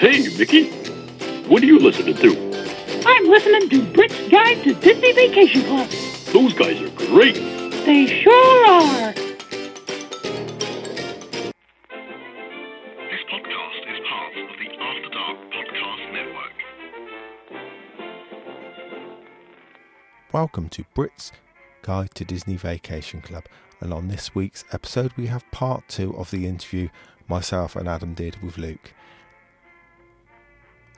Hey, Mickey. What are you listening to? I'm listening to Brit's Guide to Disney Vacation Club. Those guys are great. They sure are. This podcast is part of the After Dark Podcast Network. Welcome to Brit's Guide to Disney Vacation Club, and on this week's episode, we have part two of the interview myself and Adam did with Luke.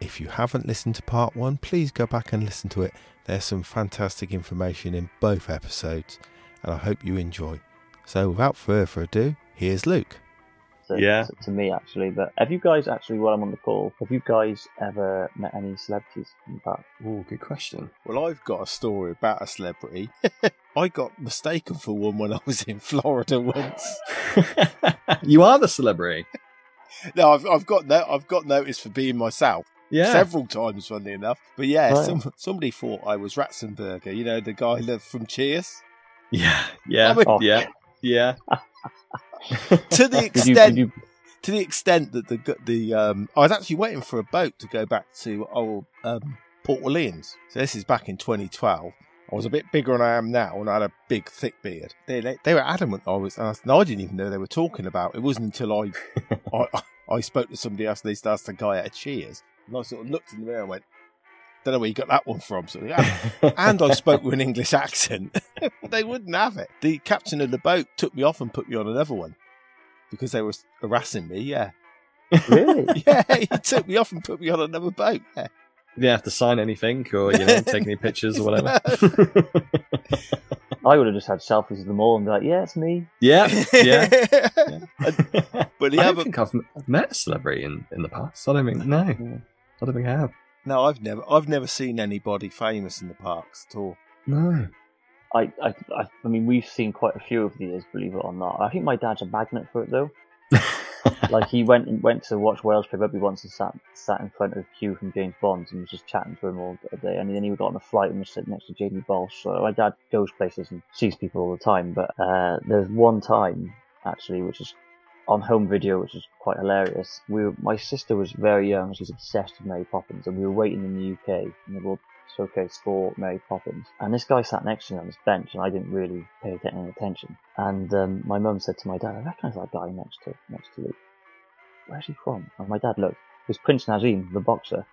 If you haven't listened to part one, please go back and listen to it. There's some fantastic information in both episodes, and I hope you enjoy. So, without further ado, here's Luke. to, Yeah. to, to me actually. But have you guys actually, while I'm on the call, have you guys ever met any celebrities in the past? Oh, good question. Well, I've got a story about a celebrity. I got mistaken for one when I was in Florida once. you are the celebrity. No, I've, I've got no, I've got noticed for being myself. Yeah. several times, funnily enough. But yeah, Right. some, somebody thought I was Ratzenberger. You know, the guy that from Cheers. Yeah. Yeah. I mean- Oh. yeah. Yeah. To the you, extent, did you, to the extent that the the um, I was actually waiting for a boat to go back to old um, Port Orleans. So this is back in 2012. I was a bit bigger than I am now, and I had a big, thick beard. They they, they were adamant I was, and I, didn't even know they were talking about. It wasn't until I I, I spoke to somebody else. and They asked the guy at Cheers, and I sort of looked in the mirror and went, "Don't know where you got that one from." So, yeah. and I spoke with an English accent. they wouldn't have it. The captain of the boat took me off and put me on another one because they were harassing me. Yeah, really? yeah. He took me off and put me on another boat. Yeah. You didn't have to sign anything or, you know, take any pictures or whatever. I would have just had selfies of them all and be like, yeah, it's me. yeah. Yeah. but the I don't other, think I've met a celebrity in, in the past. I don't think, no. I don't think I have. no, I've never, I've never seen anybody famous in the parks at all. No. I, I, I, I mean, we've seen quite a few over the years, believe it or not. I think my dad's a magnet for it though. like he went and went to watch Wales play rugby once and sat sat in front of Hugh from James Bond and was just chatting to him all day. And then he got on a flight and was sitting next to Jamie Walsh. So my dad goes places and sees people all the time. But uh, there's one time actually, which is on home video, which was quite hilarious. We were, my sister was very young; she's obsessed with Mary Poppins, and we were waiting in the UK in the World Showcase for Mary Poppins. And this guy sat next to me on this bench, and I didn't really pay any attention. And um, my mum said to my dad, "I recognise that guy next to next to Luke. Where's he from?" And my dad looked. It was Prince Naseem, the boxer.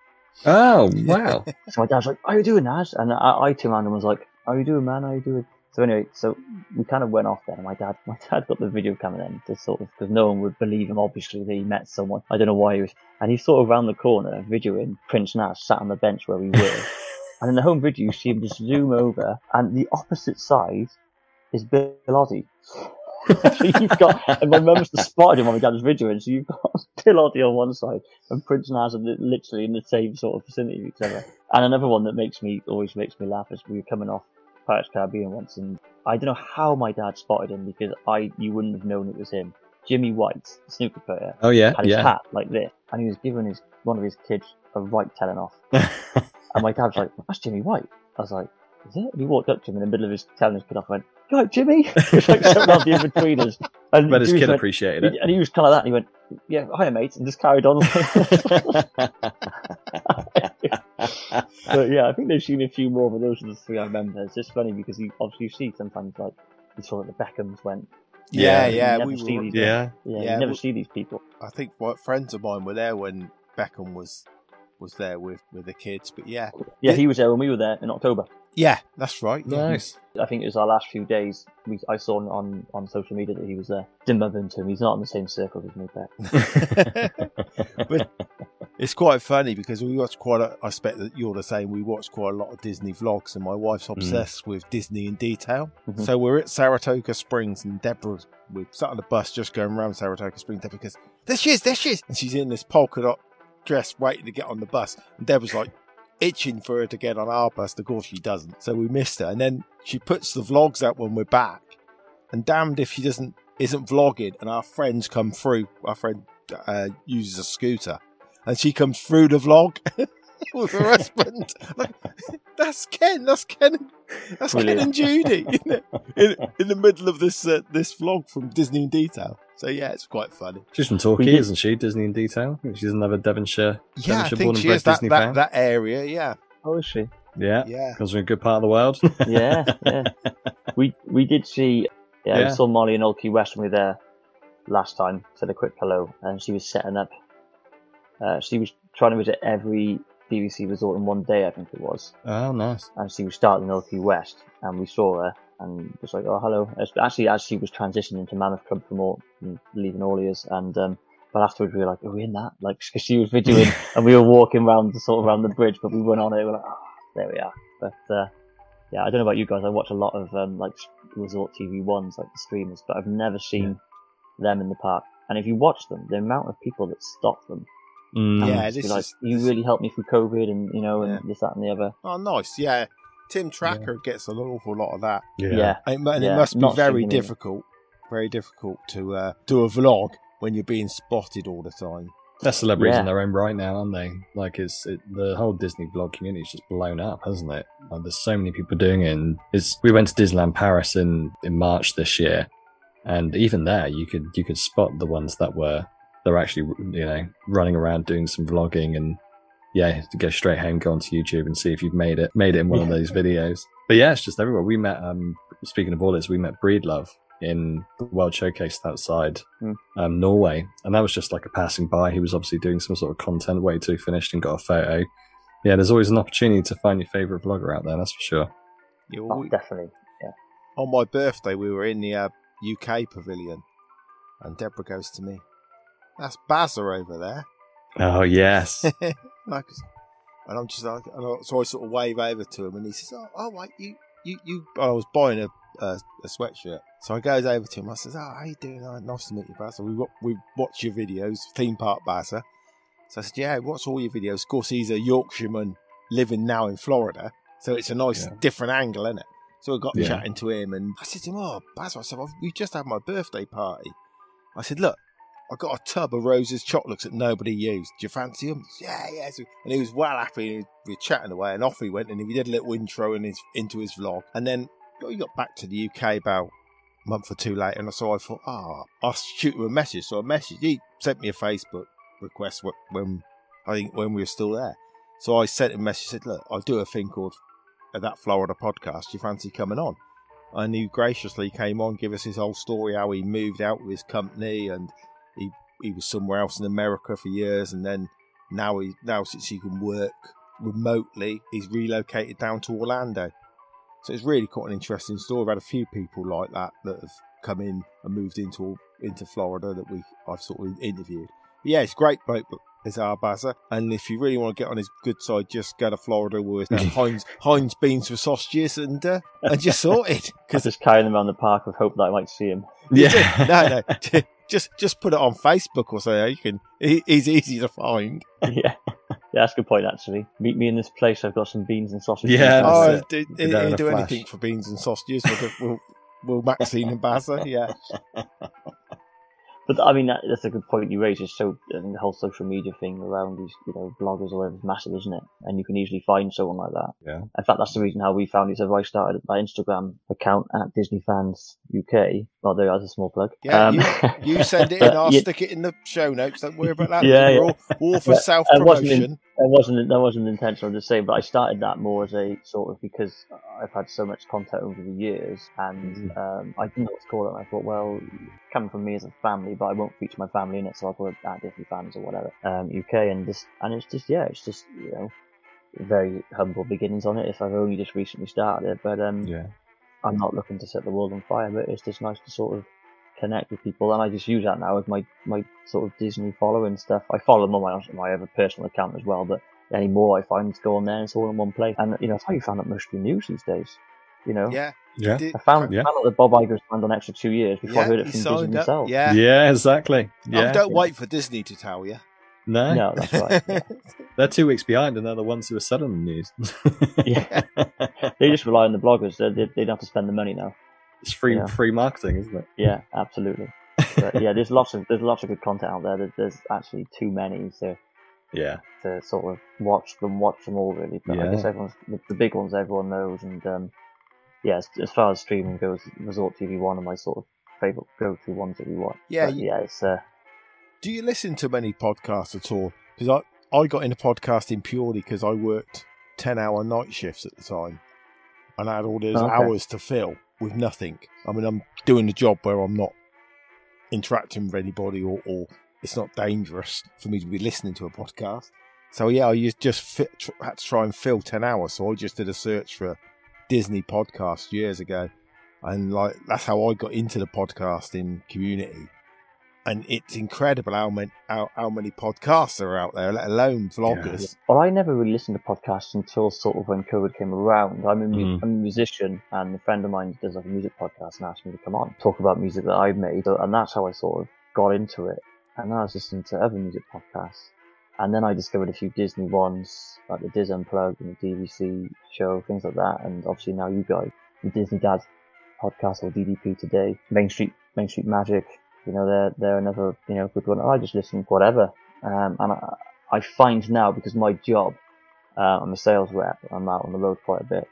Oh, wow. So my dad's like, "How you doing, Naz?" And I, I turned around and was like, "How you doing, man? How you doing?" So anyway, so we kind of went off there. And my dad, my dad got the video camera then to sort of because no one would believe him. Obviously, that he met someone. I don't know why he was, and he's sort of around the corner videoing Prince Naz sat on the bench where we were. and in the home video, you see him just zoom over, and the opposite side is Bill Oddie. so you've got, and my mum must have spotted him when my dad was videoing. So you've got Bill Oddie on one side and Prince Naz are literally in the same sort of vicinity of each other. And another one that makes me always makes me laugh is we were coming off Pirates the Caribbean once, and I don't know how my dad spotted him because I you wouldn't have known it was him. Jimmy White, the snooker player, Oh, yeah. had his Yeah. hat like this, and he was giving his one of his kids a right telling off. And my dad was like, "That's Jimmy White." I was like, "Is it?" And he walked up to him in the middle of his telling his kid off, and went, "You right, Jimmy?" it like something else in between us. And but his kid went- appreciated it. and he was kind of that, and he went, "Yeah, hiya, mate," and just carried on. But yeah, I think they've seen a few more, but those are the three I remember. It's just funny because you obviously you see sometimes like you saw that the Beckhams went. Yeah, Yeah. yeah. We see were, these- yeah. Yeah, Yeah, you never well- see these people. I think what friends of mine were there when Beckham was was there with with the kids. But yeah, Yeah, he was there when we were there in October. yeah, that's right. yeah. Nice. I think it was our last few days. We, I saw on, on social media that he was there. Didn't bump into him. He's not in the same circle as me, Beck. but it's quite funny because we watch quite. A, I expect that you're the same. We watch quite a lot of Disney vlogs, and my wife's obsessed with Disney in detail. Mhm. So we're at Saratoga Springs, and Deborah, we sat on the bus just going around Saratoga Springs. Deborah goes, "There she is, there she is," and she's in this polka dot dress, waiting to get on the bus. And Deborah's like. Itching for her to get on our bus, of course she doesn't. So we missed her, and then she puts the vlogs out when we're back. And damned if she doesn't isn't vlogging, and our friends come through. Our friend uh, uses a scooter, and she comes through the vlog. with her husband. Like, that's Ken. That's Ken. That's Ken and Judy in, in, in the middle of this uh, this vlog from Disney in Detail. So yeah, it's quite funny. She's from Torquay, We did- isn't she? Disney in detail. She's another Devonshire. Yeah, I Devonshire think born and she bred is that, Disney that, fan. that area. Yeah, Oh, is she? Yeah, yeah. comes from a good part of the world. Yeah, yeah. we we did see. Yeah, Yeah. we saw Molly and Old Key West when we were there last time. Said a quick hello, and she was setting up. Uh, she was trying to visit every DVC resort in one day, I think it was, oh, nice. and she was starting Key West, and we saw her, and was like, "Oh, hello." Actually, as she was transitioning to Mammoth Club from, all, leaving Orleans, and um, but afterwards we were like, "Are we in that?" Like, because she was videoing, and we were walking around the sort of around the bridge, but we went on it. We were like, "Oh, there we are." But uh, yeah, I don't know about you guys. I watch a lot of um, like resort TV ones, like the streamers, but I've never seen them in the park. And if you watch them, the amount of people that stop them, Mm. Yeah, and just be this like, is- you this- really helped me through COVID, and you know, and Yeah. this, that, and the other. Oh, nice. Yeah, Tim Tracker gets an awful lot of that. yeah. Yeah, And, and Yeah, it must be not very singing either. difficult, very difficult to uh, do a vlog when you're being spotted all the time. They're celebrities Yeah. in their own right now, aren't they? Like it's it, the whole Disney vlog community's just blown up, hasn't it? Like, there's so many people doing it. And it's, we went to Disneyland Paris in in March this year, and even there, you could you could spot the ones that were they're actually you know running around doing some vlogging and yeah, to go straight home, go onto YouTube and see if you've made it made it in one of those videos. But yeah, it's just everywhere. We met. Um, speaking of all this, we met Breedlove in the World Showcase outside Hmm. um, Norway, and that was just like a passing by. He was obviously doing some sort of content, way too finished, and got a photo. Yeah, there's always an opportunity to find your favorite vlogger out there. That's for sure. You oh, know, definitely. on my birthday, we were in the uh, UK pavilion, and Deborah goes to me, "That's Bazza over there." Oh yes, like, and I'm just like, and I, so I sort of wave over to him, and he says, "Oh, oh wait, you, you, you." I was buying a, a a sweatshirt, so I goes over to him. I says, "Oh, how you doing? Oh, nice to meet you, Bazza. We we watch your videos, theme park Bazza." So I said, "Yeah, what's all your videos?" Of course, he's a Yorkshireman living now in Florida, so it's a nice Yeah. different angle, isn't it? So I got Yeah. chatting to him, and I said to him, "Oh, Bazza, I said, we just had my birthday party." I said, "Look." I got a tub of Rose's chocolates that nobody used. Do you fancy them? Yeah, yeah. And he was well happy. We were chatting away, and off he went. And he did a little intro in his, into his vlog. And then he got back to the UK about a month or two later. And so I thought, ah, I'll shoot him a message. So I messaged. He sent me a Facebook request when I think when we were still there. So I sent him a message. Said, look, I do a thing called uh, that Florida podcast. Do you fancy coming on? And he graciously came on, give us his whole story, how he moved out with his company and he he was somewhere else in America for years, and then now he now since he can work remotely, he's relocated down to Orlando. So it's really quite an interesting story. I've had a few people like that that have come in and moved into into Florida that we I've sort of interviewed. But yeah, it's great bloke, but is our Bazza. And if you really want to get on his good side, just go to Florida with Heinz Heinz beans for sausages and uh, and just sort it. Because just carrying them around the park with hope that I might see him. yeah, no, no. Just just put it on Facebook or so you can. he- He's easy to find. yeah. Yeah, that's a good point, actually. Meet me in this place. I've got some beans and sausages. Yeah, Oh, that's do, Be there in he'll do flash. anything for beans and sausages. We'll, we'll, we'll Maxine and Bazza, yeah. But I mean, that, that's a good point you raise. It's so I mean, the whole social media thing around these, you know, bloggers or whatever is massive, isn't it? And you can easily find someone like that. Yeah. In fact, that's the reason how we found each other. I started my Instagram account at Disney Fans UK. Well, there, that's a small plug. Yeah, Um, you, you send it in, I'll yeah, stick it in the show notes. Don't worry about that. Yeah, We're yeah. all, all for Yeah, self it in- promotion. That wasn't that wasn't intentional. Just saying, but I started that more as a sort of because I've had so much content over the years, and um, I didn't know what to call it. And I thought, well, coming from me as a family, but I won't feature my family in it, so I'll call it at Disney fans or whatever. Um, UK and just and it's just yeah, it's just you know, very humble beginnings on it. If I've only just recently started it, but um, yeah. I'm not looking to set the world on fire, but it's just nice to sort of connect with people, and I just use that now as my my sort of Disney following stuff. I follow them on my my other personal account as well, but anymore I find to go on there and it's all in one place. And you know, that's how you found out most of the news these days. You know, Yeah. Yeah. I found, Yeah. found out that Bob Iger's signed on extra two years before I heard it from Disney signed up. themselves. Yeah. Yeah, exactly. Oh, Yeah. don't wait for Disney to tell you. no, No, that's right. Yeah. they're two weeks behind, and they're the ones who are selling the news. Yeah. they just rely on the bloggers. They, they, they don't have to spend the money now. It's free, Yeah. free marketing, isn't it? Yeah, absolutely. But yeah, there's lots of there's lots of good content out there. There's, there's actually too many to Yeah. to sort of watch them, watch them all really. But I guess everyone's the, the big ones everyone knows, and um, yeah, as, as far as streaming goes, Resort TV one of my sort of favorite go-to ones that we watch. Yeah, But you- yeah, it's uh, Do you listen to many podcasts at all? Because I, I got into podcasting purely because I worked 10 hour night shifts at the time and I had all those Okay. hours to fill with nothing. I mean, I'm doing a job where I'm not interacting with anybody or, or it's not dangerous for me to be listening to a podcast. So, yeah, I used- just fit, tr- had to try and fill 10 hours. So I just did a search for Disney podcast years ago. And like that's how I got into the podcasting community and it's incredible how many how, how many podcasts are out there, let alone vloggers. Well, I never really listened to podcasts until sort of when COVID came around. I'm a, mu- Mm. I'm a musician, and a friend of mine does like a music podcast and asked me to come on talk about music that I've made, and that's how I sort of got into it. And then I was listening to other music podcasts, and then I discovered a few Disney ones, like the DIS Unplugged and the DVC show, things like that. And obviously now you guys, the Disney Dads podcast or DDP today, Main Street Main Street Magic. You know, they're they're another you know good one. I just listen to whatever, um, and I, I find now because my job, uh, I'm a sales rep. I'm out on the road quite a bit.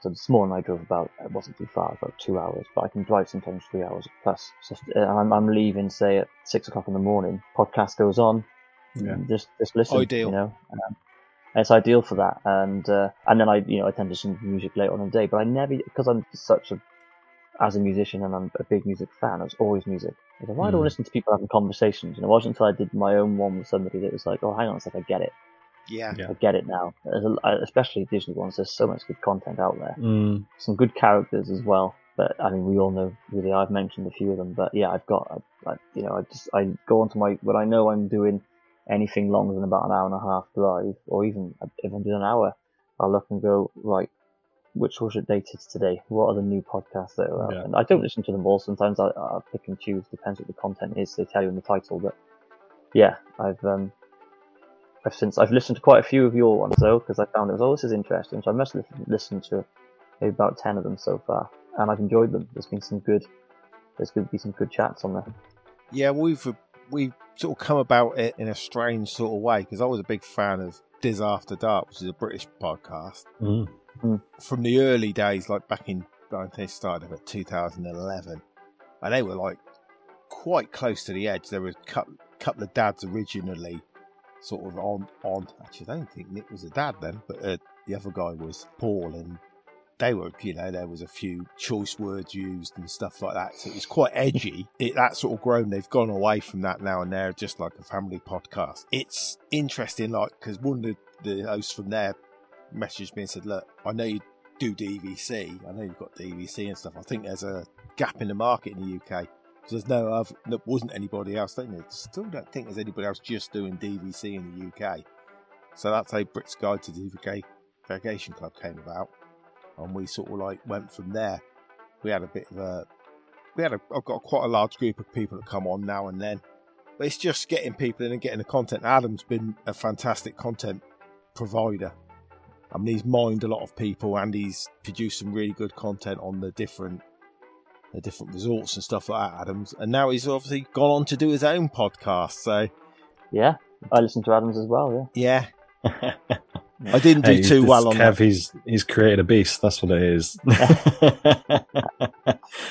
So this morning I drove about it wasn't too far, about two hours, but I can drive sometimes three hours plus. So uh, I'm, I'm leaving say at six o'clock in the morning. Podcast goes on. Yeah. Just just listen. Ideal. You know. Um, it's ideal for that, and uh, and then I you know I tend to listen to music later on in the day, but I never because I'm such a as a musician and I'm a big music fan, it's always music. I go, why do I Mm. listen to people having conversations? And it wasn't until I did my own one with somebody that was like, oh, hang on a sec, I get it. Yeah. Yeah. I get it now. A, especially Disney ones, there's so much good content out there. Mm. Some good characters as well. But I mean, we all know really. I've mentioned a few of them, but yeah, I've got, I, I, you know, I just I go onto my when I know I'm doing anything longer than about an hour and a half drive, or even if I'm doing an hour, I'll look and go right. Which was it dated today? What are the new podcasts that are out? Yeah. And I don't listen to them all. Sometimes I, I pick and choose. Depends what the content is. They tell you in the title. But yeah, I've um, I've since I've listened to quite a few of your ones though because I found it was oh this is interesting. So I must have listened to maybe about ten of them so far, and I've enjoyed them. There's been some good. There's going to be some good chats on there. Yeah, we've we've sort of come about it in a strange sort of way because I was a big fan of Dis After Dark, which is a British podcast Mm. From the early days, like back in I think started about 2011, and they were like quite close to the edge. There were a couple, couple of dads originally, sort of on on. Actually, I don't think Nick was a dad then, but uh, the other guy was Paul, and they were, you know, there was a few choice words used and stuff like that. So it was quite edgy. It, that sort of grown. They've gone away from that now, and they're just like a family podcast. It's interesting, like because one of the, the hosts from there messaged me and said, "Look, I know you do DVC. I know you've got DVC and stuff. I think there's a gap in the market in the UK." There's no other, there wasn't anybody else. Don't there? Still don't think there's anybody else just doing DVC in the UK. So that's how Brit's Guide to DVC Vacation Club came about, and we sort of like went from there. We had a bit of a, we had a, I've got quite a large group of people that come on now and then, but it's just getting people in and getting the content. Adam's been a fantastic content provider. I mean, he's mined a lot of people and he's produced some really good content on the different, the different resorts and stuff like that. Adams, and now he's obviously gone on to do his own podcast. So Yeah, I listen to Adams as well. yeah, yeah. I didn't do Hey, too well on Kev, that. he's he's created a beast. That's what it is.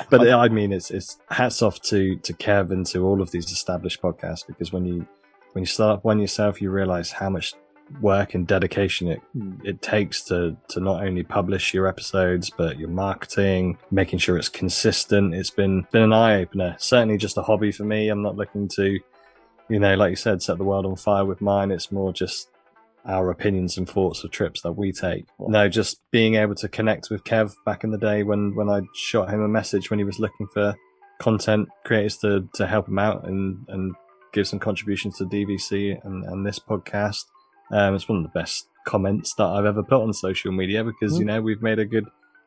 but I mean, it's it's hats off to to Kev and to all of these established podcasts because when you when you start up one yourself, you realize how much work and dedication it hmm. it takes to to not only publish your episodes but your marketing, making sure it's consistent. It's been been an eye opener. Certainly, just a hobby for me. I'm not looking to, you know, like you said, set the world on fire with mine. It's more just our opinions and thoughts of trips that we take. No, just being able to connect with Kev back in the day when when I shot him a message when he was looking for content creators to to help him out and and give some contributions to DVC and, and this podcast. Um, it's one of the best comments that I've ever put on social media because you know we've made a good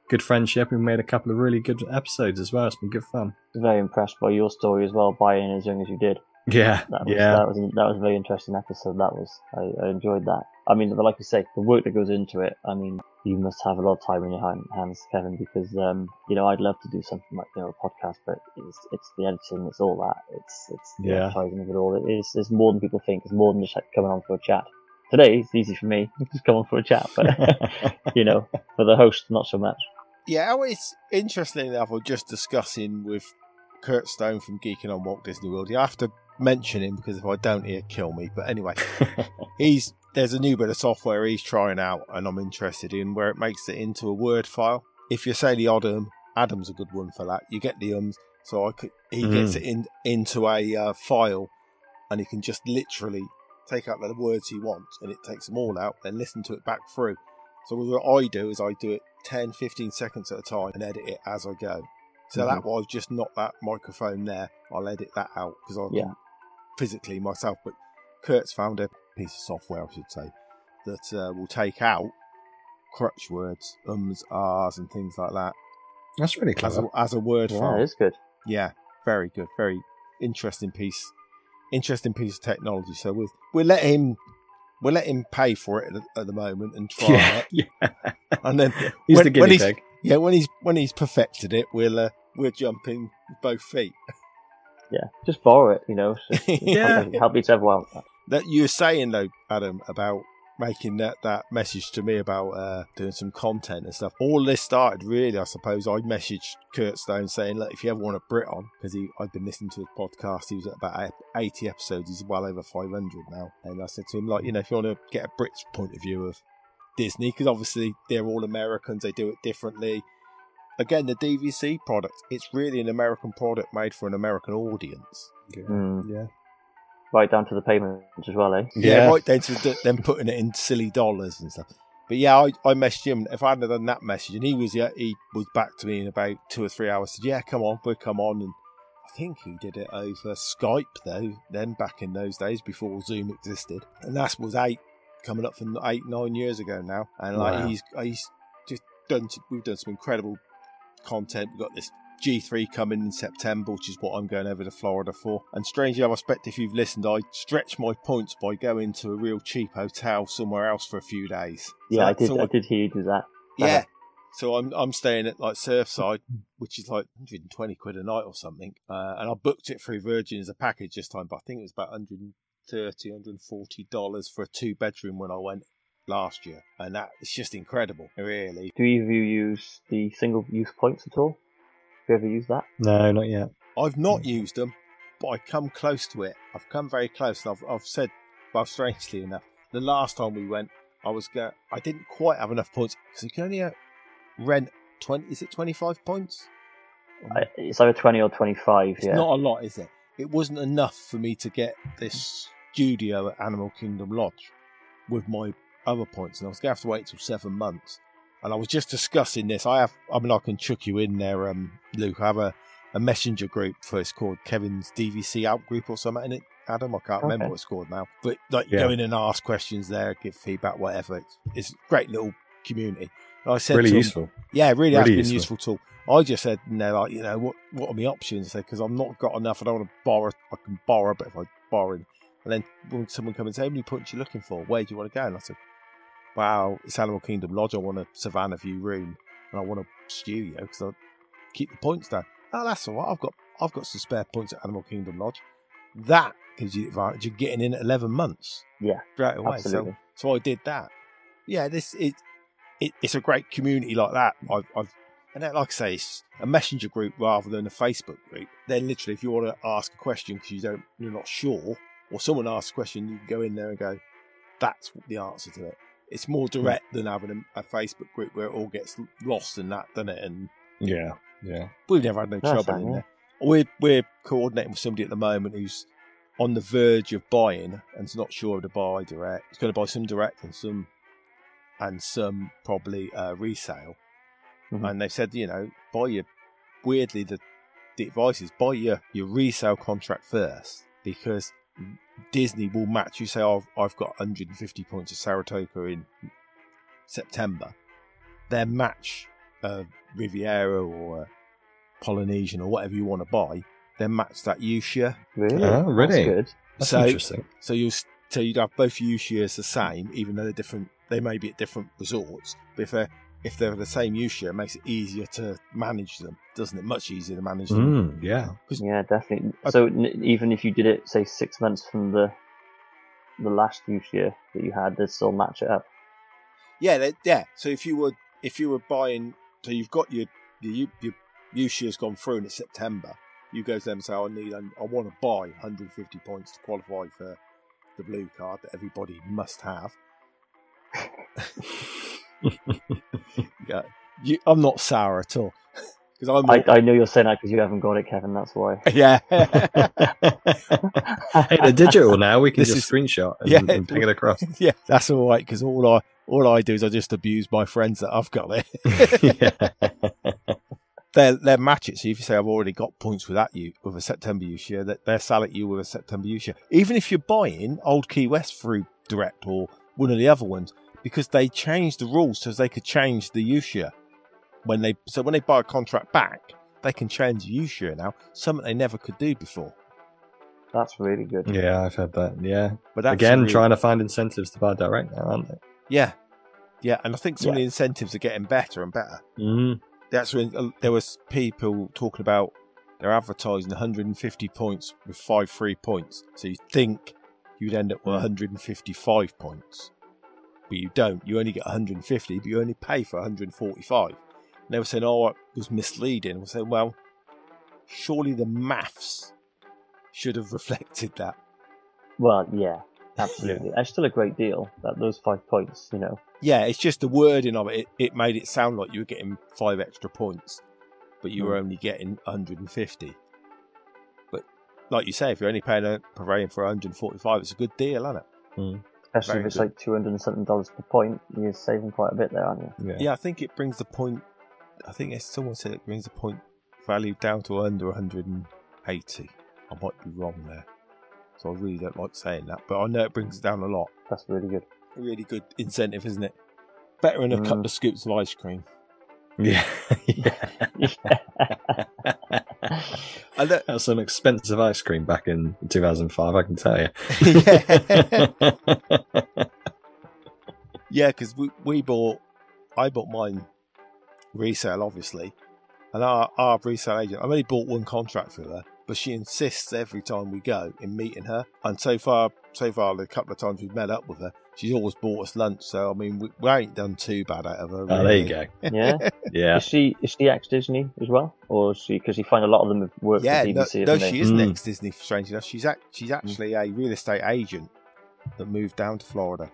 good friendship. We've made a couple of really good episodes as well. It's been good fun. Very impressed by your story as well, by buying as young as you did. Yeah, That was, yeah, that was that was a very interesting episode. That was I, I enjoyed that. I mean, but like you say, the work that goes into it. I mean, you must have a lot of time in your hands, Kevin, because um, you know I'd love to do something like you know a podcast, but it's it's the editing, it's all that, it's it's the Yeah. advertising of it all. It is it's more than people think. It's more than just like coming on for a chat. Today it's easy for me. Just come on for a chat, but you know, for the host, not so much. Yeah, it's interesting enough. I'm just discussing with Kurt Stone from Geeking on Walt Disney World. You have to mention him because if I don't, he'll kill me. But anyway, he's there's a new bit of software he's trying out, and I'm interested in where it makes it into a Word file. If you say the odd um, Adam's a good one for that. You get the ums, so I could he gets Mm. it in into a uh, file, and he can just literally take out the words you want and it takes them all out, then listen to it back through. So what I do is I do it 10, 15 seconds at a time and edit it as I go. So that way I've just not that microphone there. I'll edit that out because I Yeah. physically myself. But Kurt's found a piece of software, I should say, that uh, will take out crutch words, ums, ahs, and things like that That's really as a, clever. as a word Yeah, file. it is good. Yeah, very good, very interesting piece, interesting piece of technology. So we'll we'll let him we'll let him pay for it at, the- at the moment and try Yeah, it, yeah. and then He's when- the when guinea he's- pig. yeah, when he's when he's perfected it, we'll uh, we'll jump in with both feet. Yeah, just borrow it. You know, so Yeah. help, help each other out. That you were saying though, Adam, about making that, that message to me about uh, doing some content and stuff. All this started really, I suppose. I messaged Kurt Stone saying, "Look, if you ever want a Brit on, because he I'd been listening to his podcast. He was at about eighty episodes. He's well over five hundred now. And I said to him, like, you know, if you want to get a Brit's point of view of Disney, because obviously they're all Americans, they do it differently. Again, the DVC product, it's really an American product made for an American audience. Mm, Yeah. Right down to the payment as well, eh? Yeah, right down to the, them putting it in silly dollars and stuff. But yeah, I, I messaged him. If I hadn't done that message, and he was yeah, he was back to me in about two or three hours. Said, "Yeah, come on, we'll come on." And I think he did it over Skype though. Then back in those days before Zoom existed, and that was eight coming up from eight nine years ago now. And like Wow. he's he's just done. We've done some incredible content. We've got this G3 coming in September, which is what I'm going over to Florida for. And strangely, I expect if you've listened, I stretch my points by going to a real cheap hotel somewhere else for a few days. So Yeah, I did. all- I did hear you do that. Yeah. So I'm I'm staying at like Surfside, which is like 120 quid a night or something. Uh, and I booked it through Virgin as a package this time, but I think it was about 130, 140 dollars for a two bedroom when I went last year, and that it's just incredible, really. Do either of you use the single use points at all? Have you ever used that? No, not yet. I've not used them, but I come close to it. I've come very close, and I've, I've said, well, strangely enough, the last time we went, I was go- I didn't quite have enough points because you can only uh, rent twenty. Is it twenty five points? I, it's either twenty or twenty-five. It's yeah. not a lot, is it? It wasn't enough for me to get this studio at Animal Kingdom Lodge with my other points, and I was going to have to wait till seven months. And I was just discussing this. I have, I mean, I can chuck you in there, um, Luke. I have a, a messenger group for it's called Kevin's DVC Out Group or something in it. Adam, I can't remember what it's called now. But like, Yeah. go in and ask questions there, give feedback, whatever. It's, it's a great little community. And I said Really useful. yeah, it really, has Really been a useful. useful tool. I just said, no, like, you know, what what are my options? Because I've not got enough. I don't want to borrow. I can borrow, but if I borrow, and then when someone comes and say, how many points you looking for? Where do you want to go? And I said, wow, it's Animal Kingdom Lodge. I want a Savannah View room, and I want a studio because I keep the points down. Oh, that's all right. I've got I've got some spare points at Animal Kingdom Lodge. That gives you the advantage of getting in at eleven months Yeah, straight away. absolutely. So so I did that. Yeah, this it, it it's a great community like that. I've, I've and then, like I say, it's a messenger group rather than a Facebook group. Then literally, if you want to ask a question because you don't you're not sure, or someone asks a question, you can go in there and go, "That's the answer to it." It's more direct than having a, a Facebook group where it all gets lost in that, doesn't it? And Yeah, yeah. We've never had no That's trouble in there. We're we're coordinating with somebody at the moment who's on the verge of buying and is not sure to buy direct. He's going to buy some direct and some and some probably uh, resale. Mhm. And they said, you know, buy your weirdly the the advice is buy your your resale contract first because Disney will match you. Say, I've I've got 150 points of Saratoga in September. Their match uh, Riviera or uh, Polynesian or whatever you want to buy, then match that use year. Really? Oh, really? That's good. That's So- interesting. So you'll so you'd have both use years the same, even though they're different. They may be at different resorts, but if they're if they're the same use year, it makes it easier to manage them, doesn't it? Much easier to manage them. Mm, yeah. Yeah, definitely. So n- even if you did it, say six months from the the last use year that you had, they still match it up. Yeah, they, yeah. So if you were if you were buying, so you've got your your your use year's gone through and it's September. You go to them and say, I need, I want to buy 150 points to qualify for the blue card that everybody must have. yeah, you, I'm not sour at all because I'm. I, Not, I know you're saying that because you haven't got it, Kevin. That's why. yeah, hey, they're digital now. We can This just is- screenshot and, Yeah. and ping it across. yeah. That's all right because all I all I do is I just abuse my friends that I've got there. yeah. they they match it. So if you say I've already got points with that you with a September use year, that they'll sell at you with a September use year. Even if you're buying Old Key West through Direct or one of the other ones, because they changed the rules so they could change the use year when they so when they buy a contract back, they can change the use year now. Something they never could do before. That's really good. yeah, I've heard that. Yeah. But that's Again, really- trying to find incentives to buy direct now, aren't they? yeah, yeah, and I think some of the incentives are getting better and better. Mm. that's when uh, there was people talking about they're advertising 150 points with five free points. So you think you'd end up with 155 points, but you don't. You only get 150, but you only pay for 145. And they were saying, "Oh, it was misleading." I was saying, "Well, surely the maths should have reflected that." Well, yeah, absolutely. It's still a great deal. That those five points, you know. Yeah, it's just the wording of it. It, it made it sound like you were getting five extra points, but you were hmm. only getting 150. But like you say, if you're only paying a for 145, it's a good deal, isn't it? Hmm. Especially Very if it's good. like two hundred and something dollars per point, you're saving quite a bit there, aren't you? Yeah. Yeah, I think it brings the point. I think it's, someone said it brings the point value down to under 180. I might be wrong there, so I really don't like saying that, but I know it brings it down a lot. That's really good. A really good incentive, isn't it? Better than a Mm. couple of scoops of ice cream. Yeah. yeah. I know, That's some expensive ice cream back in 2005, I can tell you. yeah. Yeah, because we, we bought, I bought mine resale, obviously, and our, our resale agent, I've only bought one contract for her, but she insists every time we go in meeting her. And so far, so far, the couple of times we've met up with her, she's always bought us lunch. So I mean, we, we ain't done too bad out of her. Oh, there you go. Yeah. Yeah. Is she is she ex Disney as well, or is she? Because you find a lot of them have worked Yeah, for no, DVC. no haven't she isn't Mm. ex Disney. Strange enough, she's act, she's actually a real estate agent that moved down to Florida,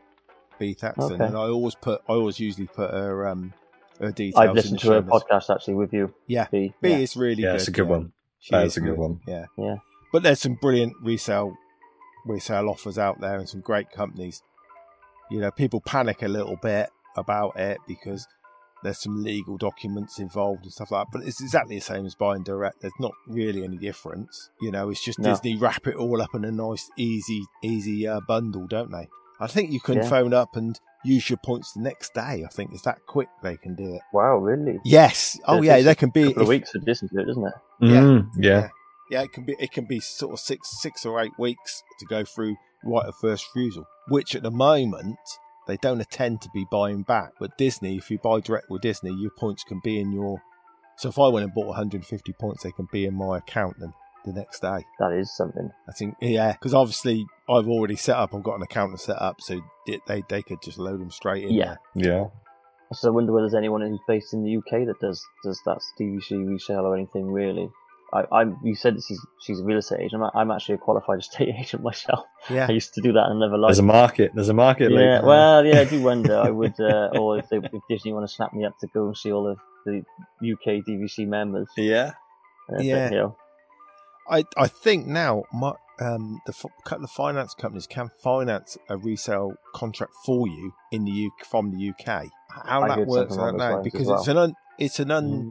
Beth Axton, Okay. and I always put, I always usually put her um her details. I've in listened the to her show podcast actually with you. Yeah. B. B Yeah. is really Yeah, good. it's a good yeah. one. She That is is a good really- one. Yeah. Yeah. But there's some brilliant resale resale offers out there and some great companies. You know, people panic a little bit about it because there's some legal documents involved and stuff like that. But it's exactly the same as buying direct. There's not really any difference. You know, it's just No. Disney wrap it all up in a nice, easy, easy uh, bundle, don't they? I think you can Yeah. phone up and use your points the next day. I think it's that quick they can do it. Wow, really? Yes. Oh It yeah, takes they can be. a couple of if- weeks to listen to it, doesn't it? Yeah. Mm, yeah. Yeah, it can be it can be sort of six six or eight weeks to go through right of first refusal, which at the moment they don't intend to be buying back. But Disney, if you buy direct with Disney, your points can be in your. So if I went and bought 150 points, they can be in my account then the next day. That is something. I think yeah, because obviously I've already set up. I've got an account set up, so it, they they could just load them straight in. Yeah. there. Yeah. So I wonder whether there's anyone who's based in the UK that does does that DVC resale or anything really. I, I'm. You said she's she's a real estate agent. I'm, I'm actually a qualified estate agent myself. yeah. I used to do that in another life. There's a market. There's a market. yeah, Luke. well, yeah, I do wonder. I would, uh, or if, they, if Disney want to snap me up to go and see all of the UK DVC members. Yeah. Uh, Yeah. But, you know, I I think now my, um, the f- couple of finance companies can finance a resale contract for you in the UK from the UK. How I that works, something I don't know because well. it's an un, it's an un, Mm.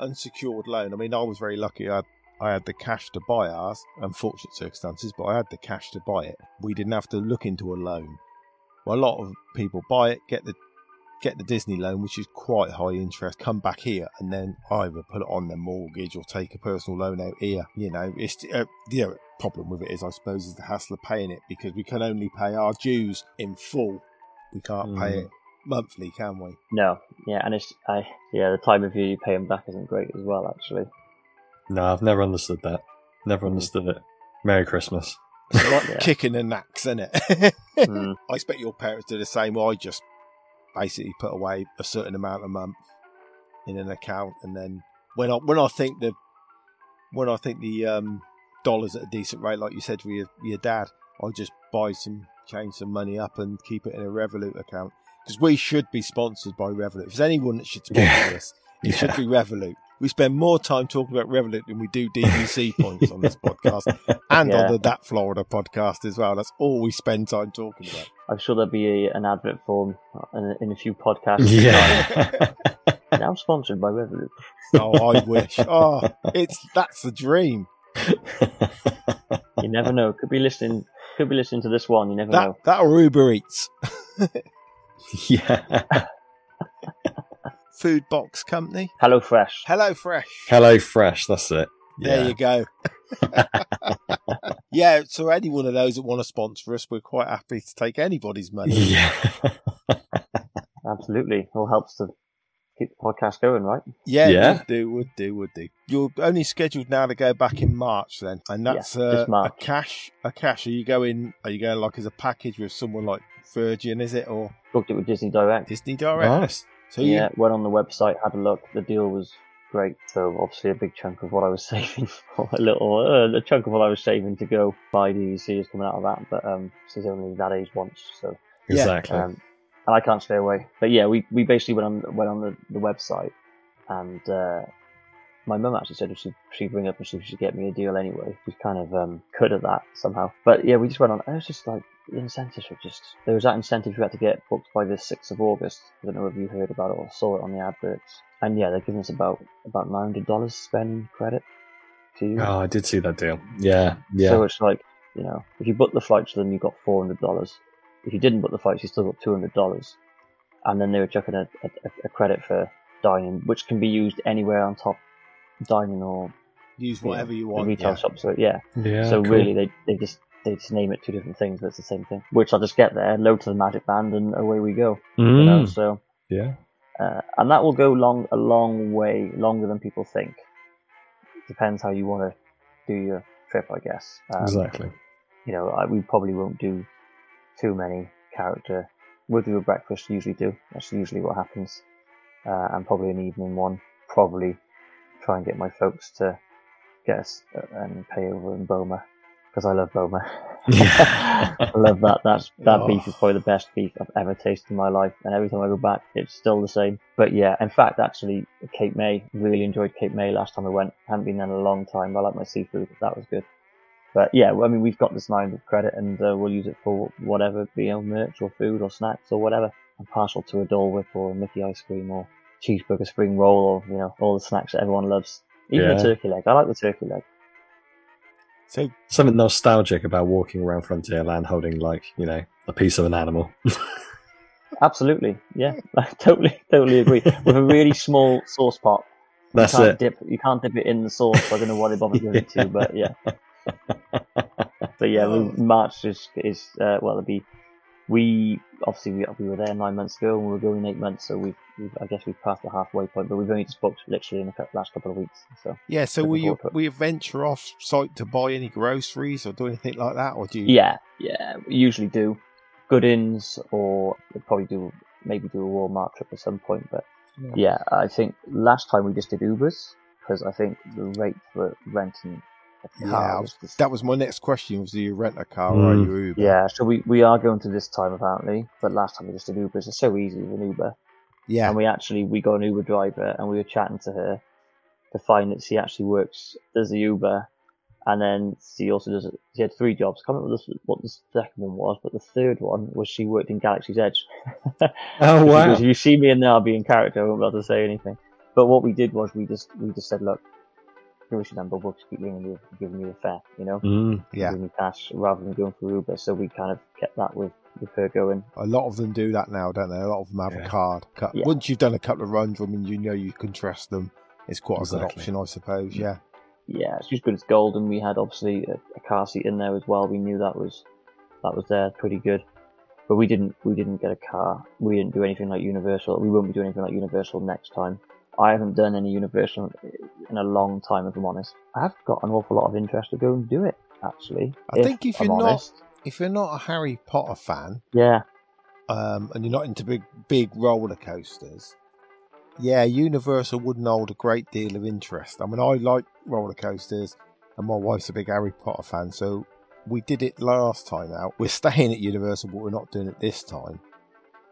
Unsecured loan. I mean, I was very lucky. I I had the cash to buy ours. Unfortunate circumstances, but I had the cash to buy it. We didn't have to look into a loan. Well, a lot of people buy it, get the get the Disney loan, which is quite high interest, come back here, and then either put it on their mortgage or take a personal loan out here. You know, it's uh, the other problem with it is, I suppose, is the hassle of paying it because we can only pay our dues in full. We can't pay Mm. it monthly, can we? no, yeah, and it's, I, yeah, the time of year you pay them back isn't great as well, actually. No, I've never understood that. Never Mm. understood it. Merry Christmas. What, yeah. kicking the knacks, isn't it? Mm. I expect your parents do the same. I just basically put away a certain amount a month in an account, and then when I when I think the when I think the um, dollars at a decent rate, like you said for your, your dad, I just buy some, change some money up, and keep it in a Revolut account because we should be sponsored by Revolut. If there's anyone that should sponsor Yeah. us, it should be Revolut. We spend more time talking about Revolut than we do DVC points on this podcast and Yeah. on the That Florida podcast as well. That's all we spend time talking about. I'm sure there'll be a, an advert form in a, in a few podcasts. Yeah. now sponsored by Revolut. Oh, I wish. Oh, it's that's the dream. You never know. Could be listening. Could be listening to this one. You never That know. that or Uber Eats, yeah. food box company. Hello Fresh. Hello Fresh. Hello Fresh, that's it. There you go. yeah, so any one of those that want to sponsor us, we're quite happy to take anybody's money. Yeah. Absolutely. All helps to keep the podcast going, right? Yeah, Yeah. would do, would do, would do. You're only scheduled now to go back in March then, and that's Yeah, uh, this a cash. A cash. Are you going? Are you going like as a package with someone like Virgin? Is it or Booked it with Disney Direct. Disney Direct? nice. So you, yeah, went on the website, had a look. The deal was great. So obviously a big chunk of what I was saving, or a little, uh, a chunk of what I was saving to go buy DVC is coming out of that. But um, she's only that age once, so Exactly. um, and I can't stay away. But yeah, we, we basically went on went on the, the website, and uh, my mum actually said if she she'd ring up and she should get me a deal anyway. She's kind of um, good at that somehow. But yeah, we just went on. It was just like the incentives were just there was that incentive you had to get booked by the sixth of August. I don't know if you heard about it or saw it on the adverts. And yeah, they're giving us about about nine hundred dollars spending credit to you. oh, I did see that deal. Yeah. Yeah. So it's like, you know, if you book the flights to them, you got four hundred dollars. If you didn't book the flights, you still got two hundred dollars. And then they were chucking a, a, a credit for dining, which can be used anywhere on top dining or use you know, whatever you want. retail yeah. shop. So yeah. yeah. so cool. really, they they just they just name it two different things, but it's the same thing. Which I'll just get there, load to the magic band, and away we go. You know, Mm, so yeah. uh, and that will go long a long way longer than people think. Depends how you want to do your trip, I guess. Um, Exactly. you know, I, we probably won't do too many character. We'll do a breakfast, usually do. That's usually what happens. Uh, and probably an evening one. Probably try and get my folks to get us uh, and pay over in Boma. Because I love Boma. Yeah. I love that. That's, that Oh. beef is probably the best beef I've ever tasted in my life. And every time I go back, it's still the same. But yeah, in fact, actually, Cape May, really enjoyed Cape May last time I went. Hadn't been there in a long time. I like my seafood. That was good. But yeah, well, I mean, we've got this nine of credit and uh, we'll use it for whatever, be it merch or food or snacks or whatever. I'm partial to a Dole Whip or a Mickey ice cream or cheeseburger spring roll or, you know, all the snacks that everyone loves. Even Yeah. the turkey leg. I like the turkey leg. So Something nostalgic about walking around Frontierland holding, like, you know, a piece of an animal. Absolutely. Yeah. I totally, totally agree. With a really small sauce pot. That's you can't it. Dip, you can't dip it in the sauce. so I don't know why they bother doing it too, but yeah. But yeah, March is is uh, well, it'll be. We obviously we, we were there nine months ago and we were going eight months, so we've, we've I guess we've passed the halfway point, but we've only just booked literally in the last couple of weeks. So yeah, so will you forward to it. will you venture off site to buy any groceries or do anything like that, or do you? yeah, yeah, we usually do good ins or we'll probably do maybe do a Walmart trip at some point, but yeah, I think last time we just did Ubers because I think the rate for renting Yeah, car was just That was my next question: was do you rent a car or are Mm. you Uber? Yeah, so we, we are going to this time apparently, but last time we just did Ubers. It's so easy with an Uber. yeah. And we actually, we got an Uber driver and we were chatting to her to find that she actually works, does the Uber, and then she also does, she had three jobs. I can't remember what the, what the second one was, but the third one was she worked in Galaxy's Edge. Oh, wow. Because if you see me in there, I'll be in character, I won't be able to say anything. But what we did was we just, we just said, look, give us your number, we'll just keep ringing you, giving you a fare, you know? Mm, Yeah. Giving you cash rather than going for Uber. So we kind of kept that with, with her going. A lot of them do that now, don't they? A lot of them have Yeah. a card. Yeah. Once you've done a couple of runs, I mean, you know you can trust them. It's quite a good option, I suppose. Yeah. yeah, she's good as gold, and we had obviously a, a car seat in there as well. We knew that was that was there, pretty good. But we didn't we didn't get a car. We didn't do anything like Universal. We won't be doing anything like Universal next time. I haven't done any Universal in a long time, if I'm honest. I have got an awful lot of interest to go and do it. actually. I think if I'm you're not- If you're not a Harry Potter fan, Yeah, um, and you're not into big big roller coasters, yeah, Universal wouldn't hold a great deal of interest. I mean, I like roller coasters, and my wife's a big Harry Potter fan, so we did it last time out. We're staying at Universal, but we're not doing it this time.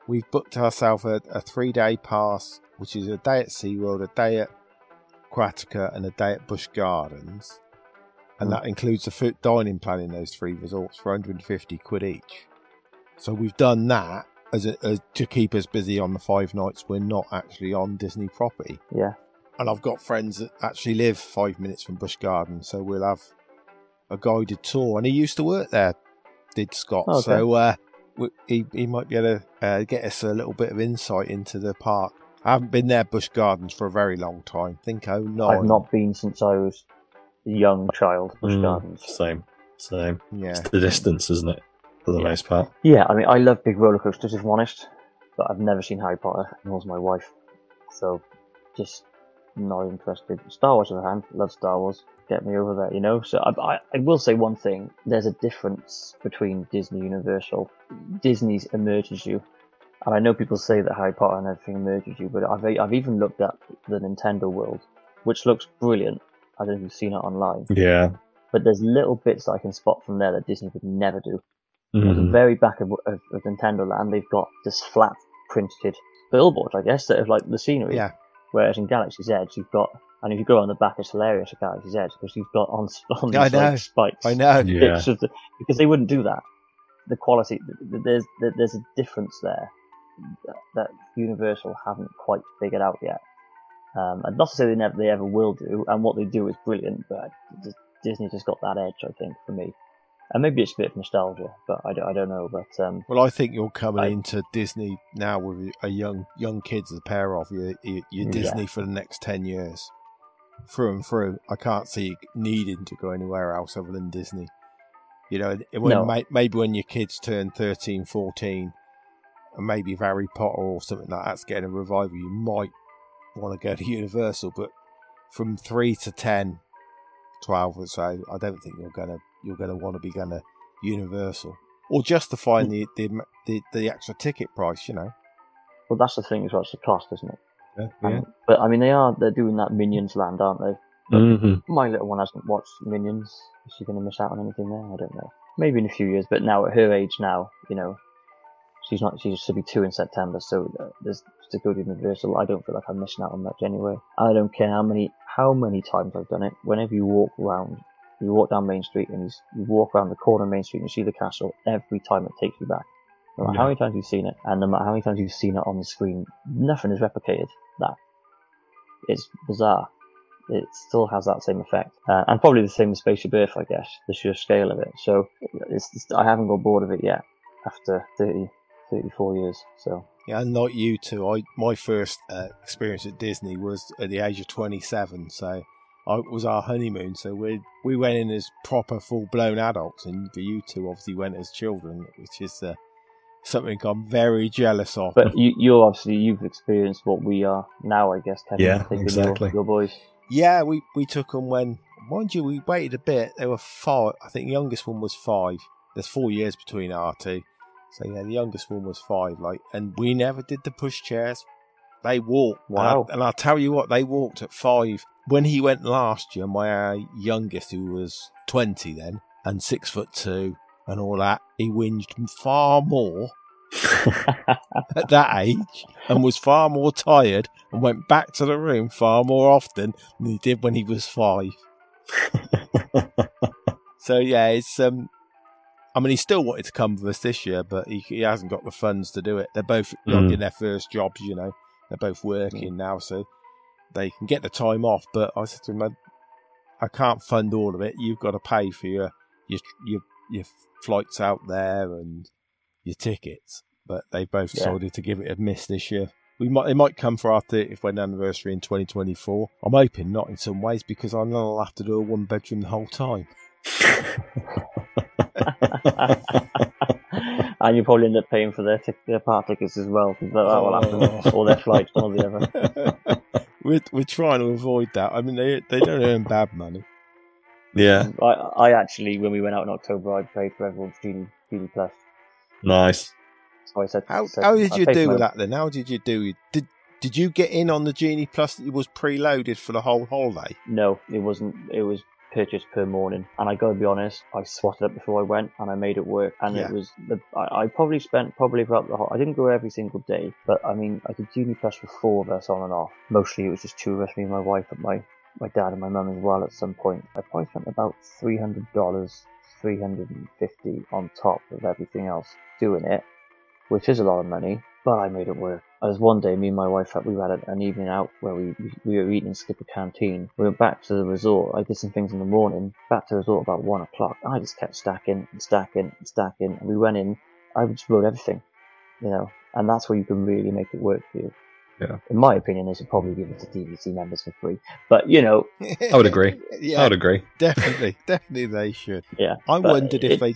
We've booked ourselves a, a three day pass, which is a day at SeaWorld, a day at Quatica, and a day at Busch Gardens. And Mm. that includes the food dining plan in those three resorts for 150 quid each. So we've done that as, a, as to keep us busy on the five nights we're not actually on Disney property. yeah. And I've got friends that actually live five minutes from Busch Gardens, so we'll have a guided tour. And he used to work there, did Scott. Okay. So uh, we- he he might be able to uh, get us a little bit of insight into the park. I haven't been there, Busch Gardens, for a very long time. I think oh nine. I've not been since I was a young child. Busch Mm, Gardens. Same, same. Yeah. It's the distance, isn't it? For the Yeah. most part. Yeah, I mean, I love big roller coasters, if I'm honest, but I've never seen Harry Potter, nor has my wife. So, just not interested. Star Wars, on the other hand, love Star Wars. Get me over there, you know? So, I, I, I will say one thing there's a difference between Disney Universal. Disney's emerges you. And I know people say that Harry Potter and everything merges you, but I've, I've even looked at the Nintendo world, which looks brilliant. I don't know if you've seen it online, Yeah. but there's little bits that I can spot from there that Disney would never do. At the mm-hmm. very back of, of, of Nintendo Land, they've got this flat printed billboard, I guess, that of like the scenery. Yeah. Whereas in Galaxy's Edge, you've got, and if you go on the back, it's hilarious at Galaxy's Edge because you've got on, on Yeah, I these like, spikes. I know. Yeah. the, because they wouldn't do that. The quality, th- th- there's there's a difference there that, that Universal haven't quite figured out yet. Um, and not to say they never they ever will do, and what they do is brilliant, but just- Disney just got that edge, I think, for me. And maybe it's a bit of nostalgia, but I don't, I don't know. But um, Well, I think you're coming I- into Disney now with a young young kids, the pair of you. you- You're Yeah. Disney for the next ten years, through and through. I can't see you needing to go anywhere else other than Disney. You know, when No. maybe when your kids turn 13, 14, and maybe if Harry Potter or something like that's getting a revival, you might want to go to Universal. But from three to 10, 12 or so, I don't think you're gonna you're gonna want to be going to Universal or justifying the, the the the extra ticket price. You know, well, that's the thing as well. It's the cost, isn't it? Yeah. Um, But I mean, they are they're doing that Minions Land, aren't they? Mhm. My little one hasn't watched Minions. Is she going to miss out on anything there? I don't know. Maybe in a few years, but now at her age now, you know, she's not. She should be two in September, so uh, there's to go to Universal. I don't feel like I'm missing out on much anyway. I don't care how many how many times I've done it. Whenever you walk around, you walk down Main Street and you, you walk around the corner of Main Street and you see the castle. Every time it takes you back. No matter how many times you've seen it, and no matter how many times you've seen it on the screen, nothing is replicated. That it's bizarre it still has that same effect. Uh, and probably the same with Spaceship Earth, I guess, the sheer scale of it. So it's, it's, I haven't got bored of it yet after 30, 34 years. So yeah, and like you two, I my first uh, experience at Disney was at the age of twenty seven. So. I, it was our honeymoon, so we we went in as proper full blown adults, and for you two obviously went as children, which is uh, something I'm very jealous of. But you, you obviously, you've experienced what we are now, I guess, Kevin. Yeah, exactly. Your, your boys. Yeah, we, we took them when, mind you, we waited a bit. They were five. I think the youngest one was five. There's four years between our two. So yeah, the youngest one was five. Like, and we never did the push chairs. They walked. Wow. And, I, will tell you what, they walked at five. When he went last year, my uh, youngest, who was 20 then, and six foot two and all that, he whinged far more at that age and was far more tired and went back to the room far more often than he did when he was five. So yeah, it's um. I mean, he still wanted to come with us this year, but he, he hasn't got the funds to do it. They're both Mm. in their first jobs, you know. They're both working now, so they can get the time off. But I said to him, I, I can't fund all of it. You've got to pay for your your your, your flights out there and your tickets. But they both Yeah. decided to give it a miss this year. We might they might come for our 35th wedding anniversary in 2024. I'm hoping not in some ways because I know I'll have to do a one bedroom the whole time. and you probably end up paying for their, tic- their part tickets as well, because that, that will happen. Oh. Or their flights, one or the other. we're we're trying to avoid that. I mean, they they don't earn bad money. Yeah, I, I actually, when we went out in October, I paid for everyone's Genie, Genie Plus. nice. So I said, How said- how did you do with my- that then? How did you do? Did did you get in on the Genie Plus that was preloaded for the whole holiday? No, it wasn't. It was purchased per morning, and I got to be honest, I swatted up before I went, and I made it work. And Yeah. it was the I, I probably spent probably about the whole. I didn't go every single day, but I mean, I did Genie Plus for four of us on and off. Mostly, it was just two of us, me and my wife, and my my dad and my mum as well. At some point, I probably spent about three hundred dollars, three hundred and fifty on top of everything else doing it, which is a lot of money. But I made it work. There was one day, me and my wife, we had an evening out where we, we were eating in Skipper Canteen. We went back to the resort. I did some things in the morning. Back to the resort about one o'clock. I just kept stacking and stacking and stacking. And we went in. I just rode everything, you know. And that's where you can really make it work for you. Yeah. In my opinion, they should probably give it to DVC members for free. But you know, I would agree. yeah, I would agree. definitely, definitely they should. yeah. I But wondered if it- they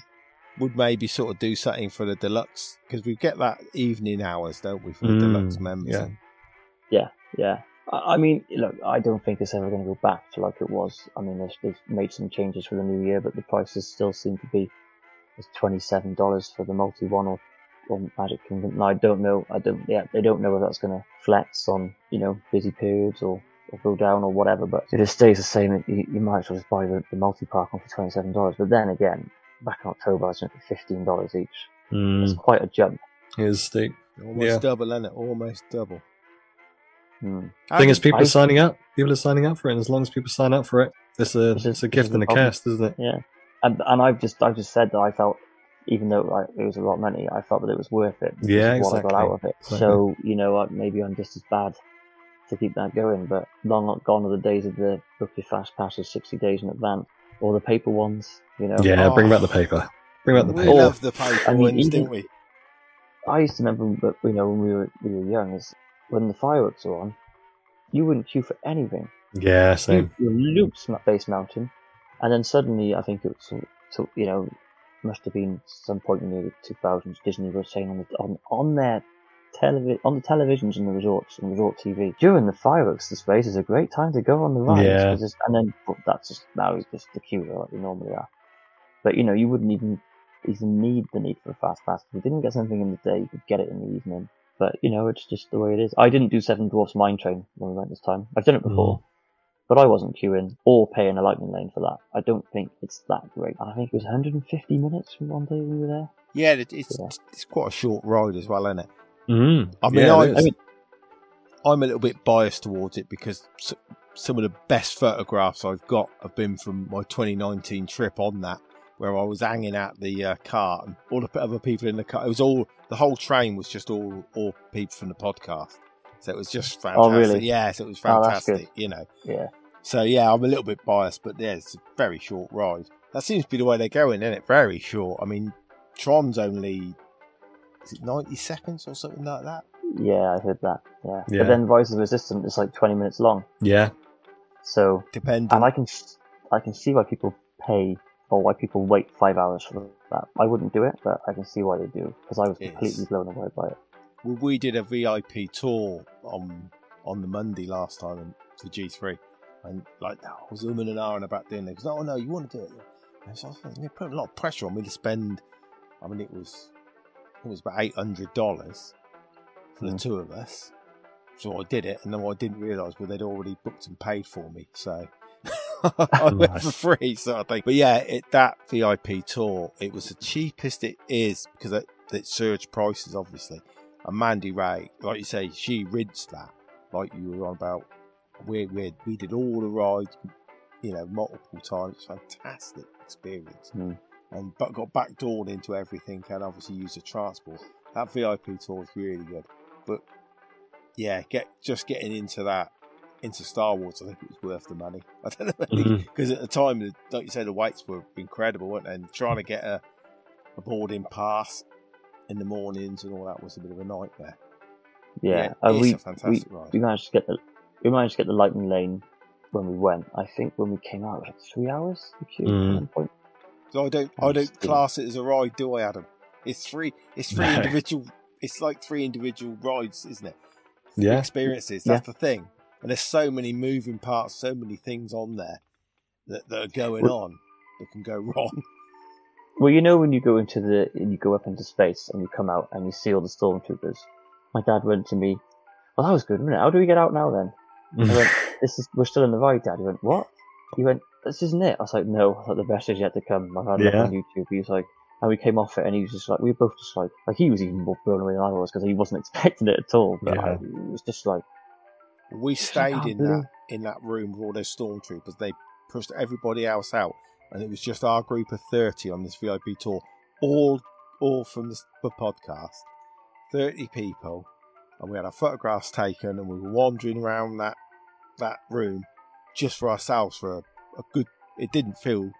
would maybe sort of do something for the deluxe because we get that evening hours, don't we, for the Mm, deluxe members? yeah. And Yeah. I I mean, look, I don't think it's ever going to go back to like it was. I mean, they've, they've made some changes for the new year, but the prices still seem to be it's twenty seven dollars for the multi one or, or Magic Kingdom. And I don't know. I don't. Yeah, they don't know if that's going to flex on you know busy periods or, or go down or whatever. But if it stays the same, you, you might as well just buy the, the multi park one for twenty seven dollars. But then again, back in October, I spent fifteen dollars each. It's Mm, quite a jump. here's steep. almost Yeah. double, is it? Almost double. Hmm. Thing is, people I- are signing up. People are signing up for it, and as long as people sign up for it, it's a This is- it's a gift and a problem. cast, isn't it? Yeah, and and I've just I've just said that I felt, even though like, it was a lot of money, I felt that it was worth it. Yeah, of what I got out of it. Exactly. So you know, uh, maybe I'm just as bad to keep that going. But long gone are the days of the book your fast passes sixty days in advance or the paper ones. You know, Yeah, bring Oh. back the oh. paper. Bring back the paper. Or- love the paper I mean, ones, even- didn't we? I used to remember, but you know, when we were we were young, is when the fireworks were on, you wouldn't queue for anything. Yeah, You, same. you looped Sma- Space Mountain, and then suddenly, I think it was, so, you know, must have been some point in the 2000s. Disney was saying on the, on on their television on the televisions in the resorts and resort TV during the fireworks displays is a great time to go on the rides. Yeah. 'cause it's- and then but that's just now it's just the queues are like they normally are. But you know, you wouldn't even even need the need for a fast pass. If you didn't get something in the day, you could get it in the evening. But you know, it's just the way it is. I didn't do Seven Dwarfs Mine Train when we went this time. I've done it before, mm. but I wasn't queuing or paying a lightning lane for that. I don't think it's that great. I think it was 150 minutes from one day we were there. Yeah, it's Yeah. it's quite a short ride as well, isn't it? Mm. I mean, Yeah, I. I mean- I'm a little bit biased towards it because some of the best photographs I've got have been from my 2019 trip on that, where I was hanging out the uh, car and all the other people in the car. It was all the whole train was just all all people from the podcast. So it was just fantastic. Oh, really? Yes, it was Oh, fantastic. you know. Yeah. So yeah, I'm a little bit biased, but yeah, it's a very short ride. That seems to be the way they're going, isn't it? Very short. I mean, Tron's only 90 seconds or something like that? Yeah, I heard that. Yeah. Yeah. But then Rise of the Resistance is like 20 minutes long. Yeah. So, Depending. and I can, s- I can see why people pay or why people wait five hours for that. I wouldn't do it, but I can see why they do because I was Yes. completely blown away by it. Well, we did a VIP tour on on the Monday last time in- for G3, and like I was umming and ahhing about doing it. Because oh no, you want to do it? And so I was thinking, it put a lot of pressure on me to spend. I mean, it was it was about eight hundred dollars for the Mm. two of us. So I did it, and then what I didn't realise well they'd already booked and paid for me, so I went Nice. for free, sort of thing. But yeah, it, that VIP tour, it was the cheapest it is because it, it surged prices, obviously. And Mandy Ray, like you say, she rinsed that, like you were on about. We we we did all the rides, you know, multiple times. Fantastic experience, Mm. And but got backdoored into everything, and obviously used the transport. That VIP tour was really good, but yeah, get just getting into that into Star Wars, I think it was worth the money. I don't know because at the time, the- like you say, the waits were incredible, weren't they? And trying to get a, a boarding pass in the mornings and all that was a bit of a nightmare. Yeah, Yeah, uh, it's we, a fantastic we, ride. we managed to get the we managed to get the lightning lane when we went. I think when we came out, it was like three hours. The queue Mm. at one point. So I don't, I oh, don't That's class it as a ride, do I, Adam? It's three, it's three No. individual. It's like three individual rides, isn't it? Yeah. experiences. That's the thing. And there's so many moving parts, so many things on there. that, that are going Well- on that can go wrong. Well, you know when you go into the and you go up into space and you come out and you see all the stormtroopers. My dad went to me. Well, that was good, wasn't it? How do we get out now then? I went, "This is we're still in the ride, Dad." He went, "What?" He went, "This isn't it." I was like, "No, I thought the best is yet to come." I've had enough Yeah. on YouTube. He was like, and we came off it, and he was just like, we were both just like, like he was even more blown away than I was because he wasn't expecting it at all. But Yeah. I, it was just like, We stayed in that in that room with all those stormtroopers. They pushed everybody else out, and it was just our group of thirty on this VIP tour, all all from the, the podcast. Thirty people, and we had our photographs taken, and we were wandering around that that room just for ourselves for a, a good. It didn't feel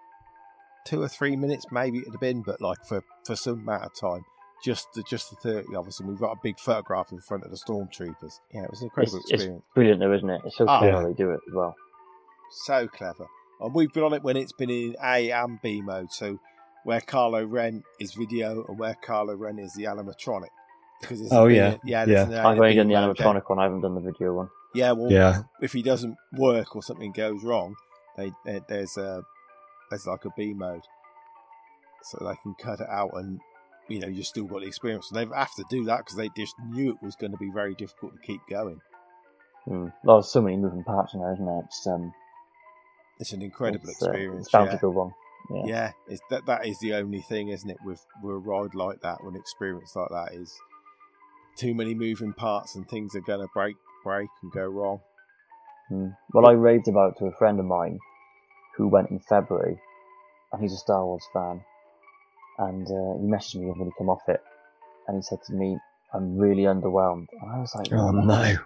two or three minutes, maybe it'd have been, but like for for some amount of time. Just the, just the 30 of us, and we've got a big photograph in front of the stormtroopers. Yeah, it was an incredible It's- it's- experience. brilliant though, isn't it? It's so ah, Oh, clear yeah. they do it as well. So clever. And we've been on it when it's been in A and B mode. So where Kylo Ren is video and where Kylo Ren is the animatronic. Because there's Oh, yeah. a- yeah. Yeah. an A I've only done the mode there. animatronic one. I haven't done the video one. Yeah, well, yeah, if he doesn't work or something goes wrong, they, they there's a there's like a B mode, so they can cut it out and you know you still got the experience. And they have to do that because they just knew it was going to be very difficult to keep going. Hmm. Well, there's so many moving parts in there, isn't there? It's um, It's an incredible it's, uh, experience. it's bound yeah. to go wrong. Yeah. yeah, it's that that is the only thing, isn't it? With with a ride like that, with an experience like that, is too many moving parts and things are going to break break and go wrong. Hmm. Well, I raved about it to a friend of mine who went in February, and he's a Star Wars fan. And uh, he messaged me when he came off it, and he said to me, "I'm really underwhelmed." And I was like, Oh no.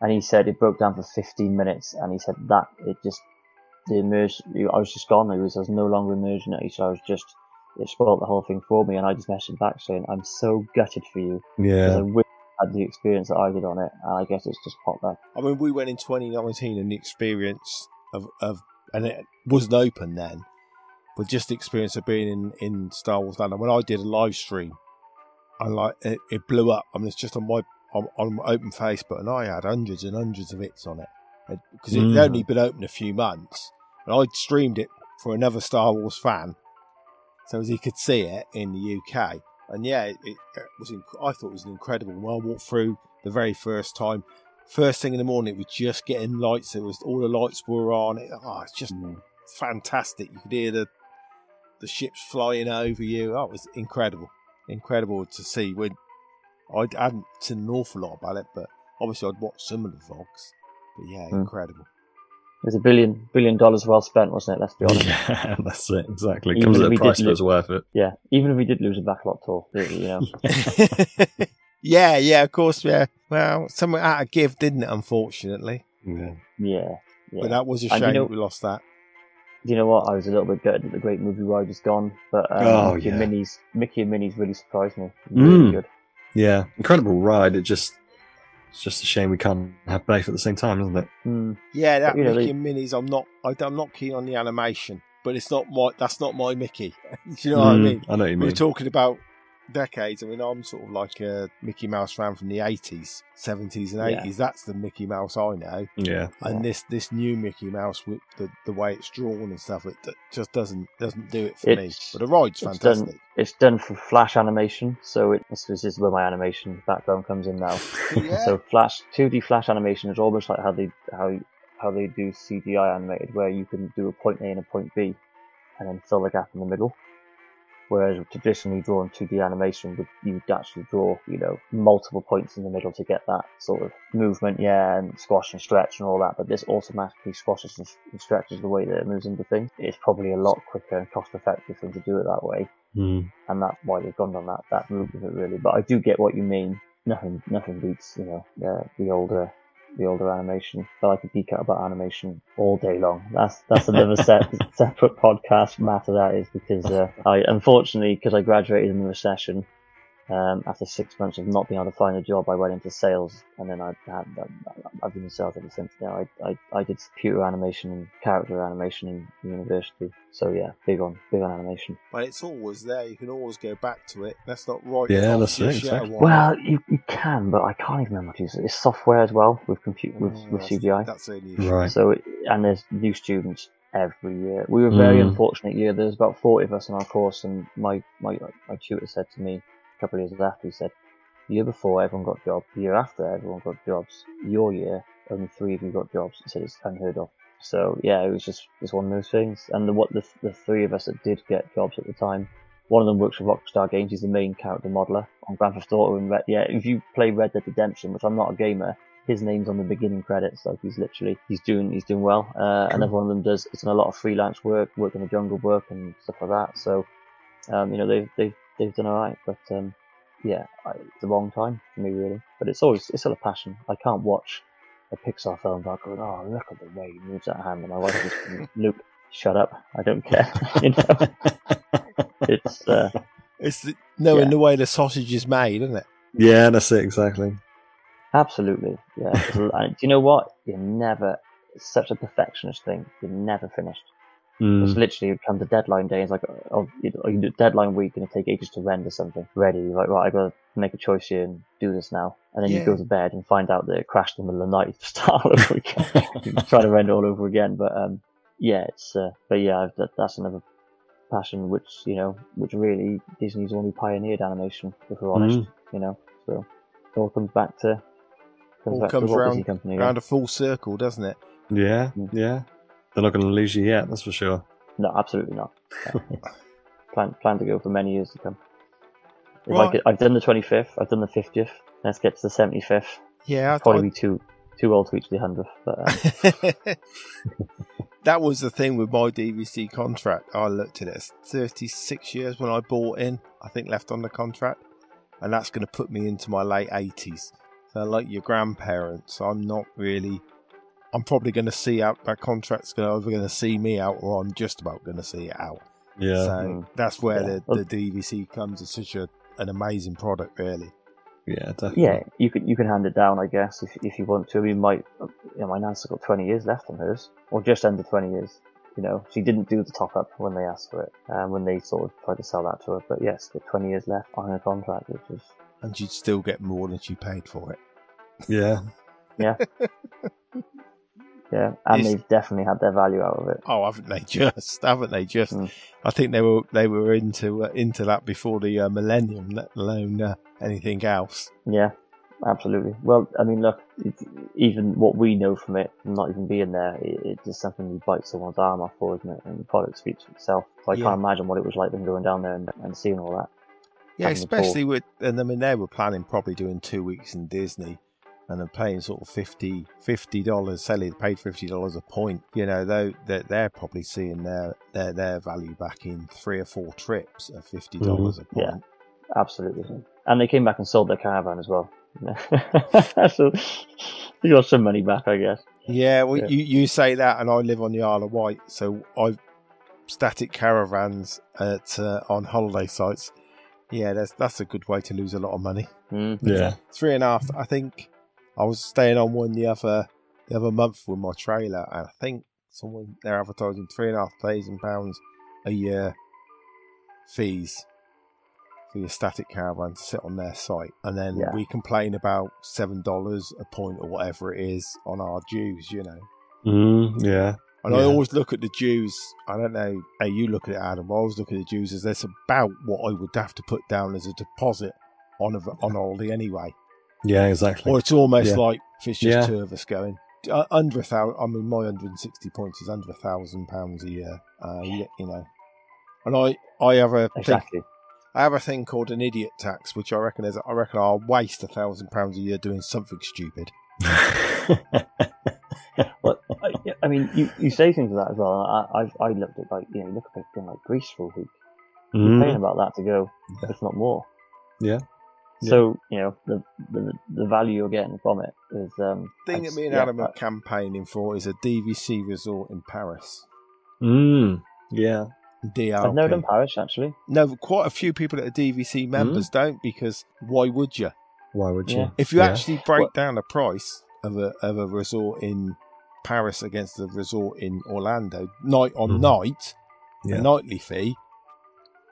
And he said it broke down for 15 minutes, and he said that it just the immersion. I was just gone. It was I was no longer immersion. Said I was just it spoiled the whole thing for me, and I just messaged back saying, "I'm so gutted for you Yeah. I had the experience that I did on it." And I guess it's just popped back. I mean, we went in 2019 and the experience of, of and it wasn't open then, but just the experience of being in, in Star Wars Land. And when I did a live stream, and like it, it blew up. I mean, it's just on my on, on my open Facebook, and I had hundreds and hundreds of hits on it because it'd Mm. only been open a few months, and I'd streamed it for another Star Wars fan, so as he could see it in the UK. And yeah, it, it, was. Inc- I thought it was incredible. When I walked through the very first time, first thing in the morning, it was just getting lights. It was all the lights were on. It, oh, it's just Mm. fantastic. You could hear the the ships flying over you. Oh, it was incredible, incredible to see. When I hadn't seen an awful lot about it, but obviously I'd watched some of the vlogs. But yeah, Hmm. incredible. It was a billion billion dollars well spent, wasn't it? Let's be honest. Yeah, that's it. Exactly. Even Comes if at a price, but li- it's worth it. Yeah, even if we did lose a backlot tour, you know. yeah, yeah, of course, yeah. Well, something out of give, didn't it? Unfortunately, Yeah. Yeah, yeah. but that was a shame you know- we lost that. Do you know what? I was a little bit gutted that the Great Movie Ride was gone, but um, Oh, Mickey yeah. and Minnie's Mickey and Minnie's really surprised me. Really Mm. good. Yeah. Incredible ride. It just, it's just a shame we can't have both at the same time, isn't it? Mm. Yeah, that But, you know, Mickey and Minnie's. I'm not. I, I'm not keen on the animation, but it's not my. That's not my Mickey. Do you know what I Mm, mean? I know what you mean. We were talking about decades. I mean, I'm sort of like a Mickey Mouse fan from the 80s, 70s, and Yeah. 80s. That's the Mickey Mouse I know. Yeah. And this this new Mickey Mouse with the, the way it's drawn and stuff, it just doesn't doesn't do it for me. But the ride's it's fantastic. done. It's done for Flash animation, so it, this, this is where my animation background comes in now. Yeah. So Flash, 2D Flash animation is almost like how they how how they do CGI animated, where you can do a point A and a point B, and then fill the gap in the middle. Whereas traditionally drawn 2D animation would you'd actually draw you know multiple points in the middle to get that sort of movement, yeah, and squash and stretch and all that. But this automatically squashes and, and stretches the way that it moves into things. It's probably a lot quicker and cost effective thing to do it that way Mm. and that's why they've gone down that, that route with it really. But I do get what you mean. Nothing nothing beats you know the the older the older animation. But I could geek out about animation all day long. That's that's another set, separate podcast matter that is because uh, I unfortunately because I graduated in the recession. Um, after six months of not being able to find a job, I went into sales, and then I had I've been in sales ever since. Yeah, I, I I did computer animation and character animation in university. So yeah, big on big on animation. But it's always there. You can always go back to it. That's not right. Yeah, that's it, just yet a exactly. Well, you, you can, but I can't even remember how to use it. It's software as well with computer with, Mm, with that's- CGI. That's the only. Right. So it- and there's new students every year. We were a very Mm. unfortunate year. There was about 40 of us in our course, and my, my, my tutor said to me a couple of years after, he said, the year before everyone got jobs, the year after everyone got jobs, your year, only three of you got jobs. He said it's unheard of. So yeah, it was just, just one of those things. And the, what the, the three of us that did get jobs at the time, one of them works for Rockstar Games. He's the main character modeler on Grand Theft Auto. And Red, yeah, if you play Red Dead Redemption, which I'm not a gamer, his name's on the beginning credits. Like he's literally he's doing he's doing well. Uh, Another one of them does it's done a lot of freelance work, work in the jungle work and stuff like that. So um, you know they've they've they've done alright. But um, yeah, I, it's a long time for me really. But it's always it's still a passion. I can't watch a Pixar film without going, oh look at the way he moves that hand, and my wife just going, Luke, shut up, I don't care. you know, it's uh, It's the, knowing Yeah. the way the sausage is made, isn't it? yeah, that's it exactly. Absolutely, yeah. 'Cause, do you know what? You're never. It's such a perfectionist thing. You're never finished. Mm. It's literally it comes to deadline day. It's like, oh, you know, you do deadline week, and it take ages to render something ready. You're like, right, I gotta make a choice here and do this now. And then Yeah. you go to bed and find out that it crashed in the middle of the night. to Start all over again. you try to render all over again. But um, yeah, it's. Uh, but yeah, I've, that, that's another passion which you know, which really Disney's only pioneered animation. If we're honest, Mm. you know. So it all comes back to. Comes All back comes to round- Disney Company. again. Round a full circle, doesn't it? Yeah, Mm. yeah. They're not going to lose you yet, that's for sure. No, absolutely not. plan plan to go for many years to come. If I could, I've done the 25th. I've done the 50th. Let's get to the 75th. Yeah, I Probably thought be too too old to reach the 100th. But um, that was the thing with my DVC contract. I looked at it. 36 years when I bought in, I think left on the contract. And that's going to put me into my late 80s. So, like your grandparents, I'm not really. I'm probably going to see out that contract's going to either going to see me out or I'm just about going to see it out. Yeah, So Mm. that's where Yeah. the, the DVC comes. It's such a, an amazing product, really. yeah, definitely. yeah, you can you can hand it down, I guess, if if you want to. I mean, my you know, my nan's got 20 years left on hers, or just under 20 years. You know, she didn't do the top up when they asked for it, um, when they sort of tried to sell that to her. But yes, got 20 years left on her contract, which is And she'd still get more than she paid for it. yeah. yeah, and Is- they've definitely had their value out of it. Oh, haven't they just? Haven't they just? Mm. I think they were they were into uh, into that before the uh, millennium, let alone uh, anything else. Yeah, absolutely. Well, I mean, look, it, even what we know from it, not even being there, it, it's just something you bite someone's arm off for, isn't it? And the product speaks for itself. So I Yeah. can't imagine what it was like them going down there and, and seeing all that. Yeah, especially with and I mean they were planning probably doing two weeks in Disney, and they're paying sort of 50 dollars. Sally paid fifty dollars a point. You know, though they're, they're probably seeing their, their their value back in three or four trips at fifty dollars a point. Yeah. Absolutely. And they came back and sold their caravan as well. so they got some money back, I guess. Yeah, well, Yeah. You, you say that, and I live on the Isle of Wight, so I've static caravans at uh, on holiday sites. Yeah, that's that's a good way to lose a lot of money. Mm. Yeah. Three and a half. I think I was staying on one the other the other month with my trailer, and I think someone they're advertising three and a half thousand pounds a year fees for your static caravan to sit on their site, and then Yeah. we complain about seven dollars a point or whatever it is on our dues, you know. Mm, yeah. And I always look at the dues. I don't know how you look at it, Adam. I always look at the dues as that's about what I would have to put down as a deposit on a, on holiday anyway. Yeah, exactly. Or it's almost Yeah. like if it's just Yeah. two of us going. Uh, under a thousand, I mean, my 160 points is under a thousand pounds a year. Uh, you, you know, and I, I have a thing, Exactly. I have a thing called an idiot tax, which I reckon is, I reckon I'll waste a thousand pounds a year doing something stupid. Well, I, I mean, you, you say things like that as well. I, I, I looked at like, you know, you look at being like Greece for a week. You're paying Mm, about that to go, if not more. Yeah. So, you know, the, the the value you're getting from it is um thing it's- that me and yeah, Adam are campaigning for is a DVC resort in Paris. mm, yeah. DRP. I've never done Paris actually. No, quite a few people that are DVC members don't because why would you? Why would you? Yeah. If you Yeah. actually break Well- down the price of a of a resort in Paris against the resort in Orlando, night on Mhm. night, Yeah. the nightly fee,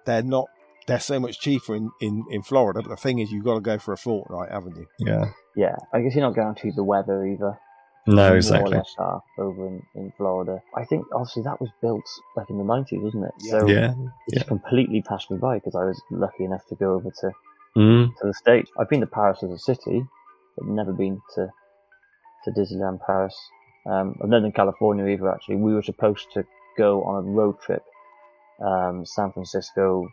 they're not. They're so much cheaper in, in, in Florida, but the thing is, you've got to go for a fortnight, haven't you? Yeah. Yeah, I guess you're not guaranteed the weather either. No, more or exactly. less are over in, in Florida. I think obviously that was built back in the 90s, wasn't it? Yeah. So Yeah. it just completely passed me by because I was lucky enough to go over to, Mm. to the States. I've been to Paris as a city, but never been to to Disneyland Paris. Um, I've never been to California either. Actually, we were supposed to go on a road trip, um, San Francisco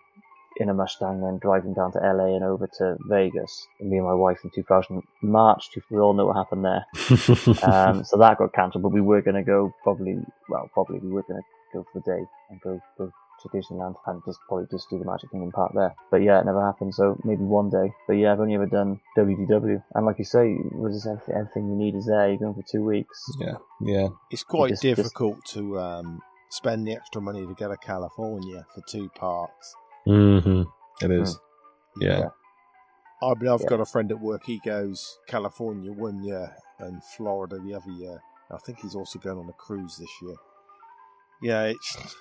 in a Mustang, then driving down to LA and over to Vegas. And me and my wife in 2000 March. We all know what happened there. Um, so that got cancelled, but we were going to go probably, well, probably we were going to go for the day and go, go to Disneyland and just probably just do the Magic Kingdom part there. But yeah, it never happened. So maybe one day. But yeah, I've only ever done WDW. And like you say, was everything, everything you need is there. You're going for two weeks. yeah. Yeah. It's quite Just- just- difficult to um, spend the extra money to go to California for two parks. Hmm It is. Yeah. I mean, I've Yeah. got a friend at work. He goes California one year and Florida the other year. I think he's also going on a cruise this year. Yeah, it's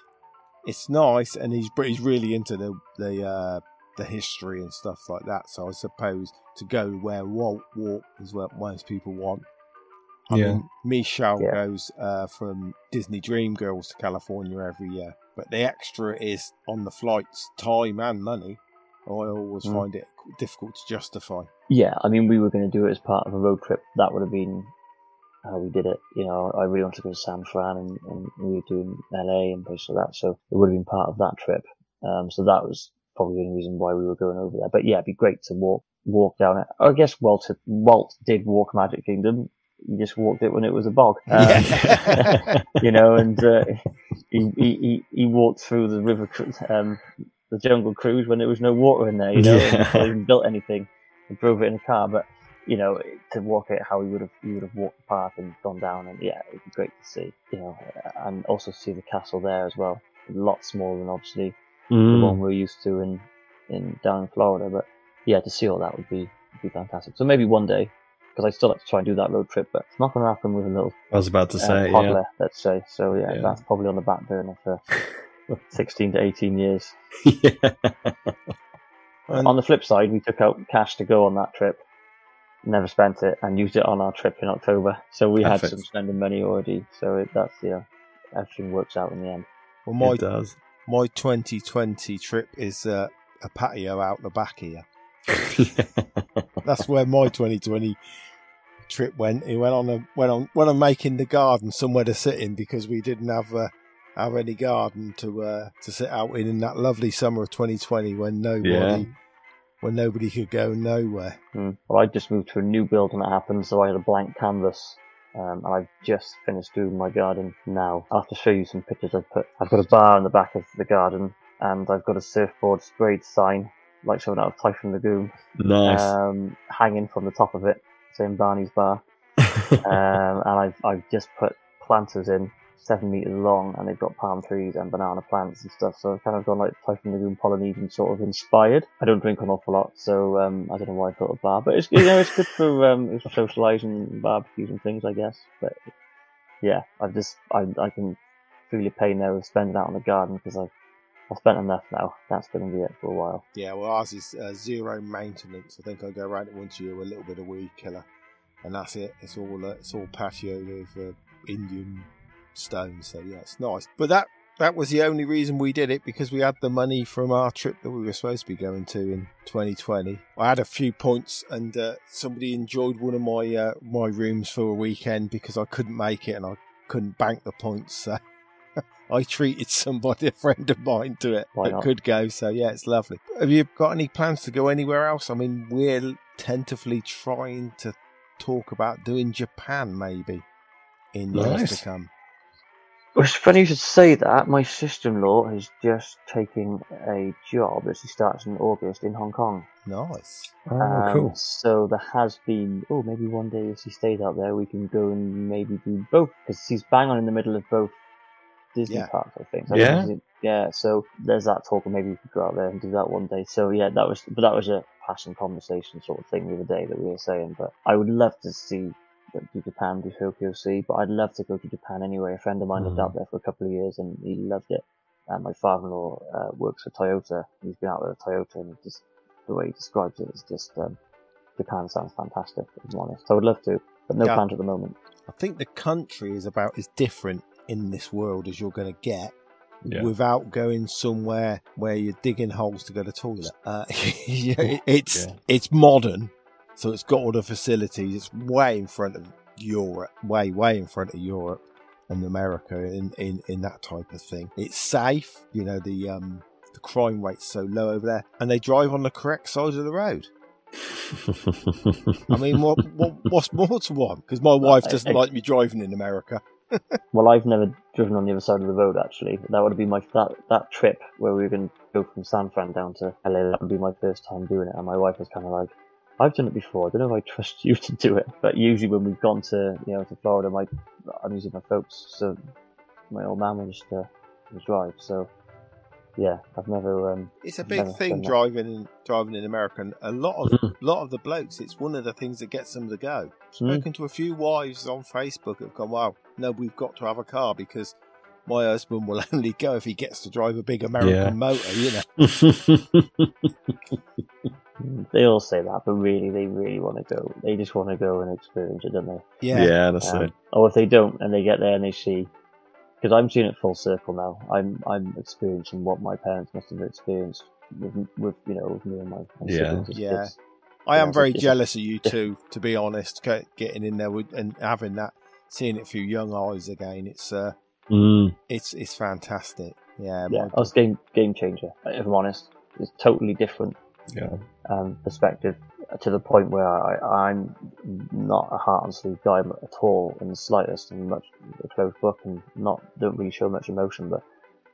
it's nice, and he's he's really into the the uh, the history and stuff like that. So I suppose to go where Walt walked is what most people want. I Yeah. mean, Michelle Yeah. goes uh, from Disney Dream Girls to California every year, but the extra is on the flights, time and money. I always Mm. find it difficult to justify. Yeah, I mean, we were going to do it as part of a road trip. That would have been how we did it. You know, I really wanted to go to San Fran and, and we were doing LA and places like that. So it would have been part of that trip. Um, so that was probably the only reason why we were going over there. But yeah, it'd be great to walk, walk down it. I guess Walt, Walt did walk Magic Kingdom. He just walked it when it was a bog. Um, you know, and, uh, he, he, he, he walked through the river, um, the jungle cruise when there was no water in there, you know, Yeah. and even built anything and drove it in a car. But you know, to walk it how he would have he would have walked the path and gone down, and yeah, it'd be great to see. You know, and also see the castle there as well. A lot smaller than obviously the Mm. one we're used to in in down in Florida. But yeah, to see all that would be would be fantastic. So maybe one day, because I still have to try and do that road trip, but it's not going to happen with a little I was about to uh, say, yeah. let's say. So yeah, Yeah. that's probably on the back burner for 16 to 18 years. yeah. And- on the flip side, we took out cash to go on that trip, never spent it, and used it on our trip in October. So we had some spending money already. So it, that's yeah, everything works out in the end. Well, my it does. my 2020 trip is uh, a patio out the back here. That's where my 2020 trip went. It went on a went on went on making the garden somewhere to sit in because we didn't have uh, have any garden to uh, to sit out in in that lovely summer of 2020 when nobody Yeah. when nobody could go nowhere. Mm. Well, I just moved to a new build when it happened, so I had a blank canvas. Um, and I've just finished doing my garden now. I'll have to show you some pictures I've put. I've got a bar in the back of the garden, and I've got a surfboard sprayed sign, like something out of Typhoon Lagoon, nice. um, hanging from the top of it, saying Barney's Bar. um, and I've I've just put planters in seven meters long, and they've got palm trees and banana plants and stuff. So I've kind of gone like Typhoon Lagoon Polynesian sort of inspired. I don't drink an awful lot, so um, I don't know why I thought of bar, but it's you know it's good for um, it's for socialising, and barbecues and things, I guess. But yeah, I've just I I can feel your pain there with spending out on the garden because I've I've spent enough now. That's going to be it for a while. Yeah, well, ours is uh, zero maintenance. I think I go around it once a year a little bit of weed killer, and that's it. It's all uh, it's all patioed with uh, Indian stones. So yeah, it's nice. But that that was the only reason we did it because we had the money from our trip that we were supposed to be going to in 2020. I had a few points, and uh, somebody enjoyed one of my uh, my rooms for a weekend because I couldn't make it and I couldn't bank the points. So. I treated somebody, a friend of mine, to it Why that not? could go. So yeah, it's lovely. Have you got any plans to go anywhere else? I mean, we're tentatively trying to talk about doing Japan maybe in years to come. Well, it's funny you should say that. My sister-in-law is just taking a job that she starts in August in Hong Kong. Nice. oh, Um, cool. So there has been, oh, maybe one day if she stays out there, we can go and maybe do both because she's bang on in the middle of both Disney Yeah. parks, I think. So Yeah? I Yeah. So there's that talk, and maybe we could go out there and do that one day. So yeah, that was, but that was a passing conversation sort of thing the other day that we were saying. But I would love to see do Japan, do Tokyo Sea, but I'd love to go to Japan anyway. A friend of mine lived Mhm. out there for a couple of years and he loved it. And my father-in-law uh, works for Toyota. He's been out there at Toyota, and just the way he describes it is just um, Japan sounds fantastic. If I'm honest, I would love to. but no Yeah. plans at the moment. I think the country is about as different in this world as you're going to get Yeah. without going somewhere where you're digging holes to go to the toilet. Uh, it's Yeah. it's modern, so it's got all the facilities. It's way in front of Europe, way way in front of Europe and America in in, in that type of thing. It's safe, you know. The um the crime rate's so low over there, and they drive on the correct side of the road. I mean, what, what what's more to want? Because my wife doesn't like me driving in America. Well, I've never driven on the other side of the road actually. That would be my that that trip where we were going to go from San Fran down to LA. That would be my first time doing it, and my wife was kind of like, "I've done it before. I don't know if I trust you to do it." But usually when we've gone to you know to Florida, my I'm using my folks, so my old man will just uh, drive. So yeah, I've never um It's a big thing driving in driving in America, and a lot of Mhm. lot of the blokes. It's one of the things that gets them to go. Spoken to a few wives on Facebook have gone, "Wow, no, we've got to have a car because my husband will only go if he gets to drive a big American Yeah. motor." You know, they all say that, but really they really want to go. They just want to go and experience it, don't they? yeah. yeah, that's Um, it. Or if they don't and they get there and they see, because I'm seeing it full circle now. I'm I'm experiencing what my parents must have experienced with with you know with me and my, my Yeah. siblings Yeah. kids. I am very jealous of you two, to be honest. Getting in there with, and having that, seeing it through young eyes again. It's uh, Mm. it's it's fantastic. Yeah, Yeah, my- I was game game changer. If I'm honest, it's totally different Yeah. um, perspective to the point where I, I'm not a heart and sleeve guy at all in the slightest, and much a closed book, and not don't really show much emotion. But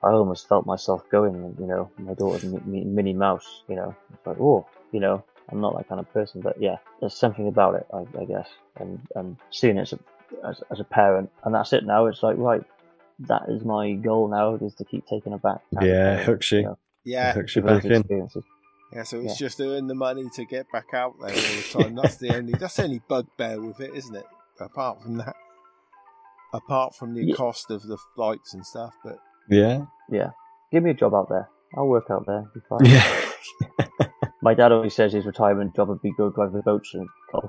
I almost felt myself going. You know, my daughter's Mi- Mi- Minnie Mouse. You know, it's like oh, you know, I'm not that kind of person. But yeah, there's something about it, I, I guess, and and seeing it as a, as, as a parent, and that's it. Now it's like right. That is my goal now, is to keep taking her back. as Yeah, parent, hooks you. you know, yeah, Hooks you back in. Experiences. Yeah, so it's Yeah. just earn the money to get back out there all the time. That's the only that's the only bugbear with it, isn't it? Apart from that, apart from the Yeah. cost of the flights and stuff, but Yeah. Yeah. Give me a job out there. I'll work out there. Be fine. Yeah. My dad always says his retirement job would be go drive the boats from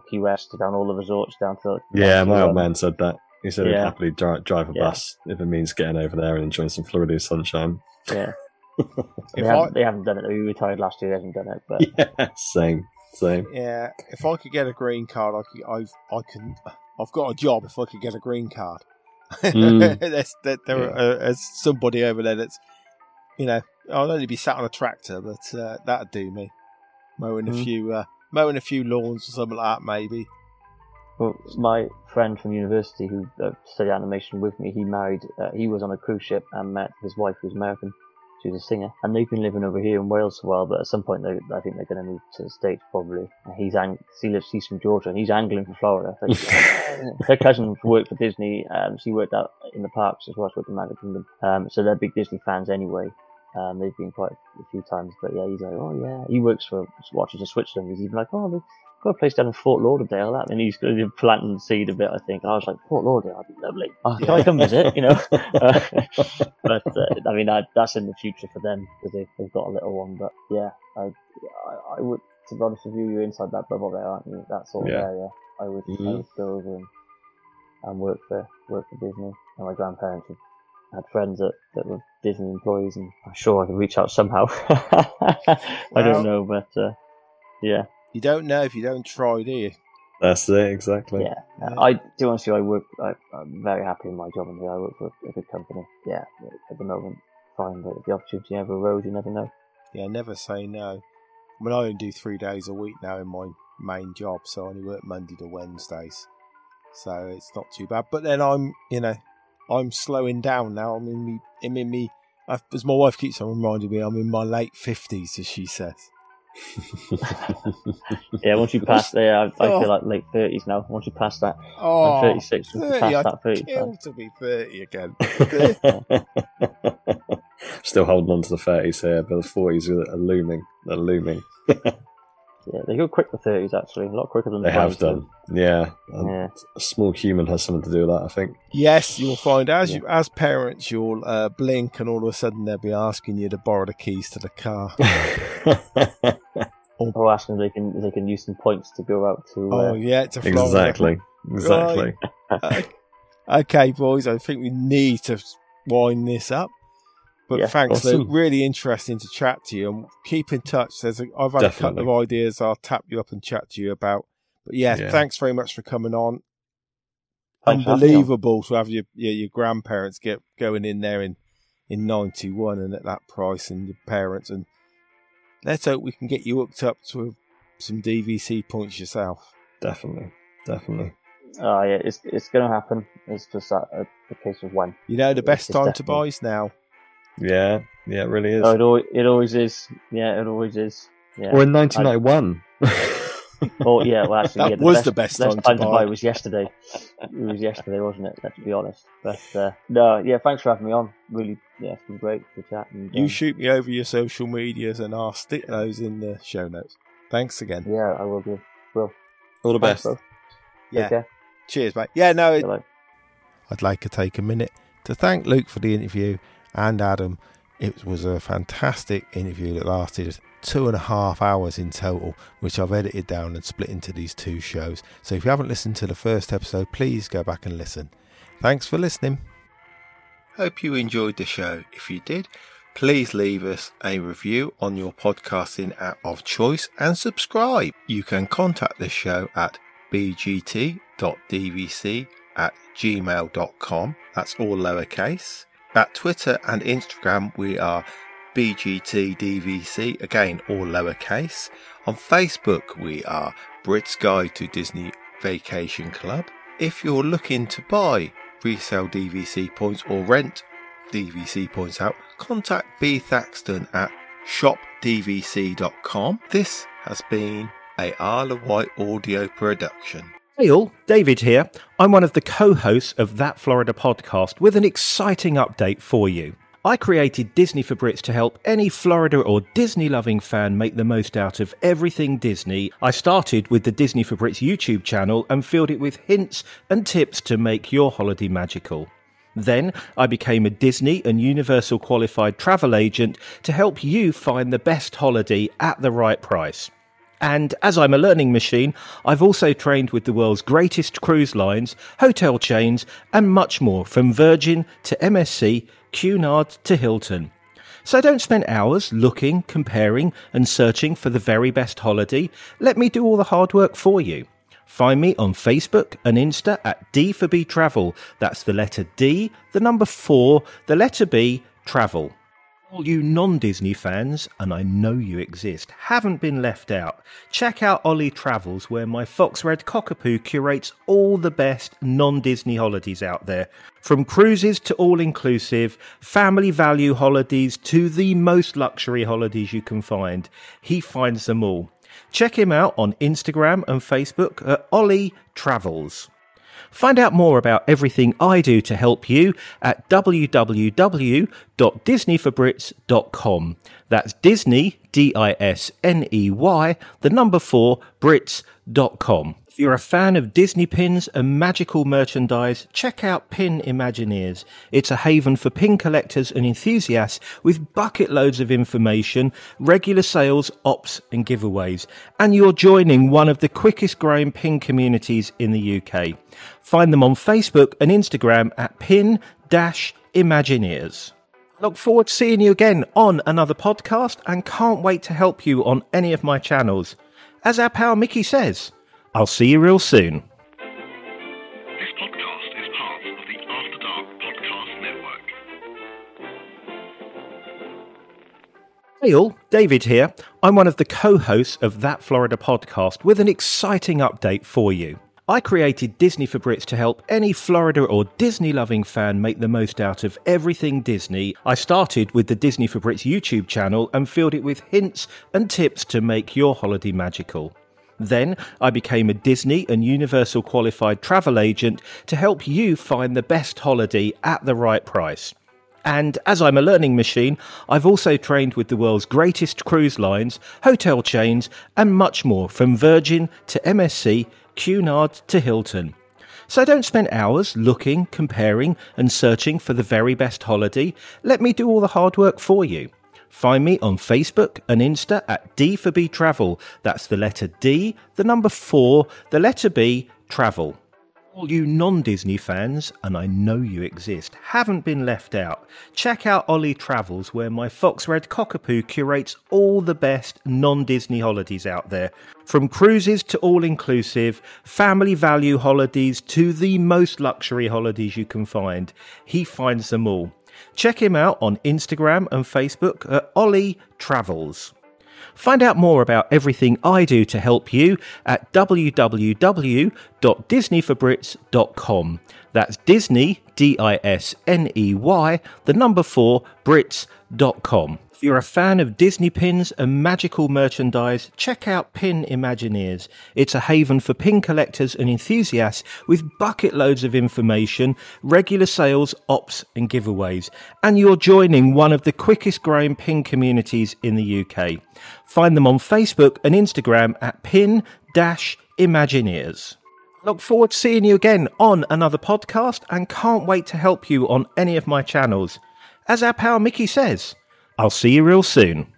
Key West down all the resorts down to. Yeah, my old man said that. He said he'd happily dri- drive a Yeah. bus if it means getting over there and enjoying some Florida sunshine. Yeah. They if haven't, I they haven't done it. He retired last year. They haven't done it. But yeah, same, same. yeah, if I could get a green card, I could, I've I can I've got a job. If I could get a green card, Mm. There's, there, there Yeah. uh, there's somebody over there that's you know I'll only be sat on a tractor, but uh, that'd do me. Mowing a Mm. few uh, mowing a few lawns or something like that, maybe. well, my friend from university who uh, studied animation with me, he married. Uh, he was on a cruise ship and met his wife, who's American. She was a singer, and they've been living over here in Wales for a while. But at some point, they, I think they're going to move to the states probably. And he's ang- he lives he's from Georgia, and he's angling for Florida. Her cousin worked for Disney. Um, she worked out in the parks as well. She worked in Magic Kingdom. Um, so they're big Disney fans anyway. Um, they've been quite a few times, but yeah, he's like, oh yeah, he works for Watches of Switzerland. He's even like, oh, got a place down in Fort Lauderdale. That, and he's going to planting the seed a bit. I think. I was like, Fort Lauderdale, that'd be lovely. Oh, can I come visit? You know, Uh, but uh, I mean, I, that's in the future for them because they, they've got a little one. But yeah, I, I, I would. To be honest with you, you're inside that bubble there, aren't you? That sort of Yeah. area. I would, I Mhm. would go over and, and work for work for Disney. And my grandparents have had friends that, that were Disney employees, and I'm sure I could reach out somehow. I Well- don't know, but uh, yeah, You don't know if you don't try, do you? That's it, exactly. yeah. Yeah. I do honestly. I work. I, I'm very happy in my job, and I work for a good company. Yeah, at the moment, fine. But if the opportunity ever arose, you never know. Yeah, never say no. I mean, I only do three days a week now in my main job, so I only work Monday to Wednesdays. So it's not too bad. But then I'm, you know, I'm slowing down now. I'm in me, I'm in me, I've- as my wife keeps on reminding me, I'm in my late 50s, as she says. Yeah, once you pass there, I, I Oh. feel like late thirties now. Once you pass that, Oh, I'm 36. Once you 30, pass I'd that 35. kill to be 30 again. Still holding on to the 30s here, but the 40s are are looming. They're looming. Yeah, they go quick the thirties. Actually, a lot quicker than They the have 20s do. done. Yeah. Yeah. A small human has something to do with that, I think. Yes, you'll find as you as parents, you'll uh, blink, and all of a sudden they'll be asking you to borrow the keys to the car. Or asking they can they can use some points to go out to. Uh, Oh yeah, to Florida. exactly. exactly. Uh, okay, boys, I think we need to wind this up. But Yeah, thanks, awesome. Luke. Really interesting to chat to you and keep in touch. There's a, I've had a couple of ideas I'll tap you up and chat to you about. But yeah, Yeah. thanks very much for coming on. Thanks for having me on. Unbelievable to have your, your your grandparents get going in there in in ninety one and at that price and your parents and let's hope we can get you hooked up to some DVC points yourself. Definitely. Definitely. Oh yeah, it's it's gonna happen. It's just a, a, a case of when. You know the It's best time to buy is now. Yeah. Yeah, it really is. Oh, it always, it always is. Yeah, it always is. Yeah. Or in 1991. Oh yeah, well actually, That yeah, was the best time to time to buy. buy was yesterday. It was yesterday, wasn't it? Let's be honest. But uh, no, yeah, thanks for having me on. Really, yeah, it's been great to chat. And, You um, shoot me over your social medias and I'll stick those in the show notes. Thanks again. Yeah, I will do. Will. All the Thanks, best. both. Yeah. Take care. Cheers, mate. Yeah, no, it, I'd like to take a minute to thank Luke for the interview and Adam. It was a fantastic interview that lasted two and a half hours in total, which I've edited down and split into these two shows. So if you haven't listened to the first episode, please go back and listen. Thanks for listening. Hope you enjoyed the show. If you did, please leave us a review on your podcasting app of choice and subscribe. You can contact the show at bgt.dvc at gmail.com. That's all lowercase. At Twitter and Instagram, we are BGTDVC, again, all lowercase. On Facebook, we are Brits Guide to Disney Vacation Club. If you're looking to buy resale DVC points or rent DVC points out, contact B Thaxton at shopdvc.com. This has been a Isle of Wight audio production. Hey all, David here. I'm one of the co hosts of That Florida podcast with an exciting update for you. I created Disney for Brits to help any Florida or Disney loving fan make the most out of everything Disney. I started with the Disney for Brits YouTube channel and filled it with hints and tips to make your holiday magical. Then I became a Disney and Universal qualified travel agent to help you find the best holiday at the right price. And as I'm a learning machine, I've also trained with the world's greatest cruise lines, hotel chains, and much more from Virgin to MSC, Cunard to Hilton. So don't spend hours looking, comparing, and searching for the very best holiday. Let me do all the hard work for you. Find me on Facebook and Insta at D for B Travel. That's the letter D, the number 4, the letter B, Travel. All you non Disney fans, and I know you exist, haven't been left out. Check out Ollie Travels, where my Fox Red Cockapoo curates all the best non Disney holidays out there. From cruises to all inclusive, family value holidays to the most luxury holidays you can find, he finds them all. Check him out on Instagram and Facebook at Ollie Travels. Find out more about everything I do to help you at www.disneyforbrits.com. That's Disney, D I S N E Y, the number four, Brits.com. If you're a fan of Disney pins and magical merchandise, check out Pin Imagineers. It's a haven for pin collectors and enthusiasts with bucket loads of information, regular sales, ops, and giveaways. And you're joining one of the quickest growing pin communities in the UK. Find them on Facebook and Instagram at pin Imagineers. Look forward to seeing you again on another podcast and can't wait to help you on any of my channels. As our pal Mickey says, I'll see you real soon. This podcast is part of the After Dark Podcast Network. Hey all, David here. I'm one of the co hosts of That Florida podcast with an exciting update for you. I created Disney for Brits to help any Florida or Disney loving fan make the most out of everything Disney. I started with the Disney for Brits YouTube channel and filled it with hints and tips to make your holiday magical. Then I became a Disney and Universal qualified travel agent to help you find the best holiday at the right price. And as I'm a learning machine, I've also trained with the world's greatest cruise lines, hotel chains, and much more from Virgin to MSC, Cunard to Hilton. So don't spend hours looking, comparing, and searching for the very best holiday. Let me do all the hard work for you. Find me on Facebook and Insta at D for B Travel. That's the letter D, the number 4, the letter B, Travel. All you non Disney fans, and I know you exist, haven't been left out. Check out Ollie Travels, where my Fox Red Cockapoo curates all the best non Disney holidays out there. From cruises to all inclusive, family value holidays to the most luxury holidays you can find, he finds them all. Check him out on Instagram and Facebook at Ollie Travels. Find out more about everything I do to help you at www.disneyforbrits.com. That's Disney, D I S N E Y, the number four, Brits.com. If you're a fan of Disney pins and magical merchandise, check out Pin Imagineers. It's a haven for pin collectors and enthusiasts with bucket loads of information, regular sales, ops, and giveaways. And you're joining one of the quickest growing pin communities in the UK. Find them on Facebook and Instagram at Pin Imagineers. Look forward to seeing you again on another podcast and can't wait to help you on any of my channels. As our pal Mickey says, I'll see you real soon.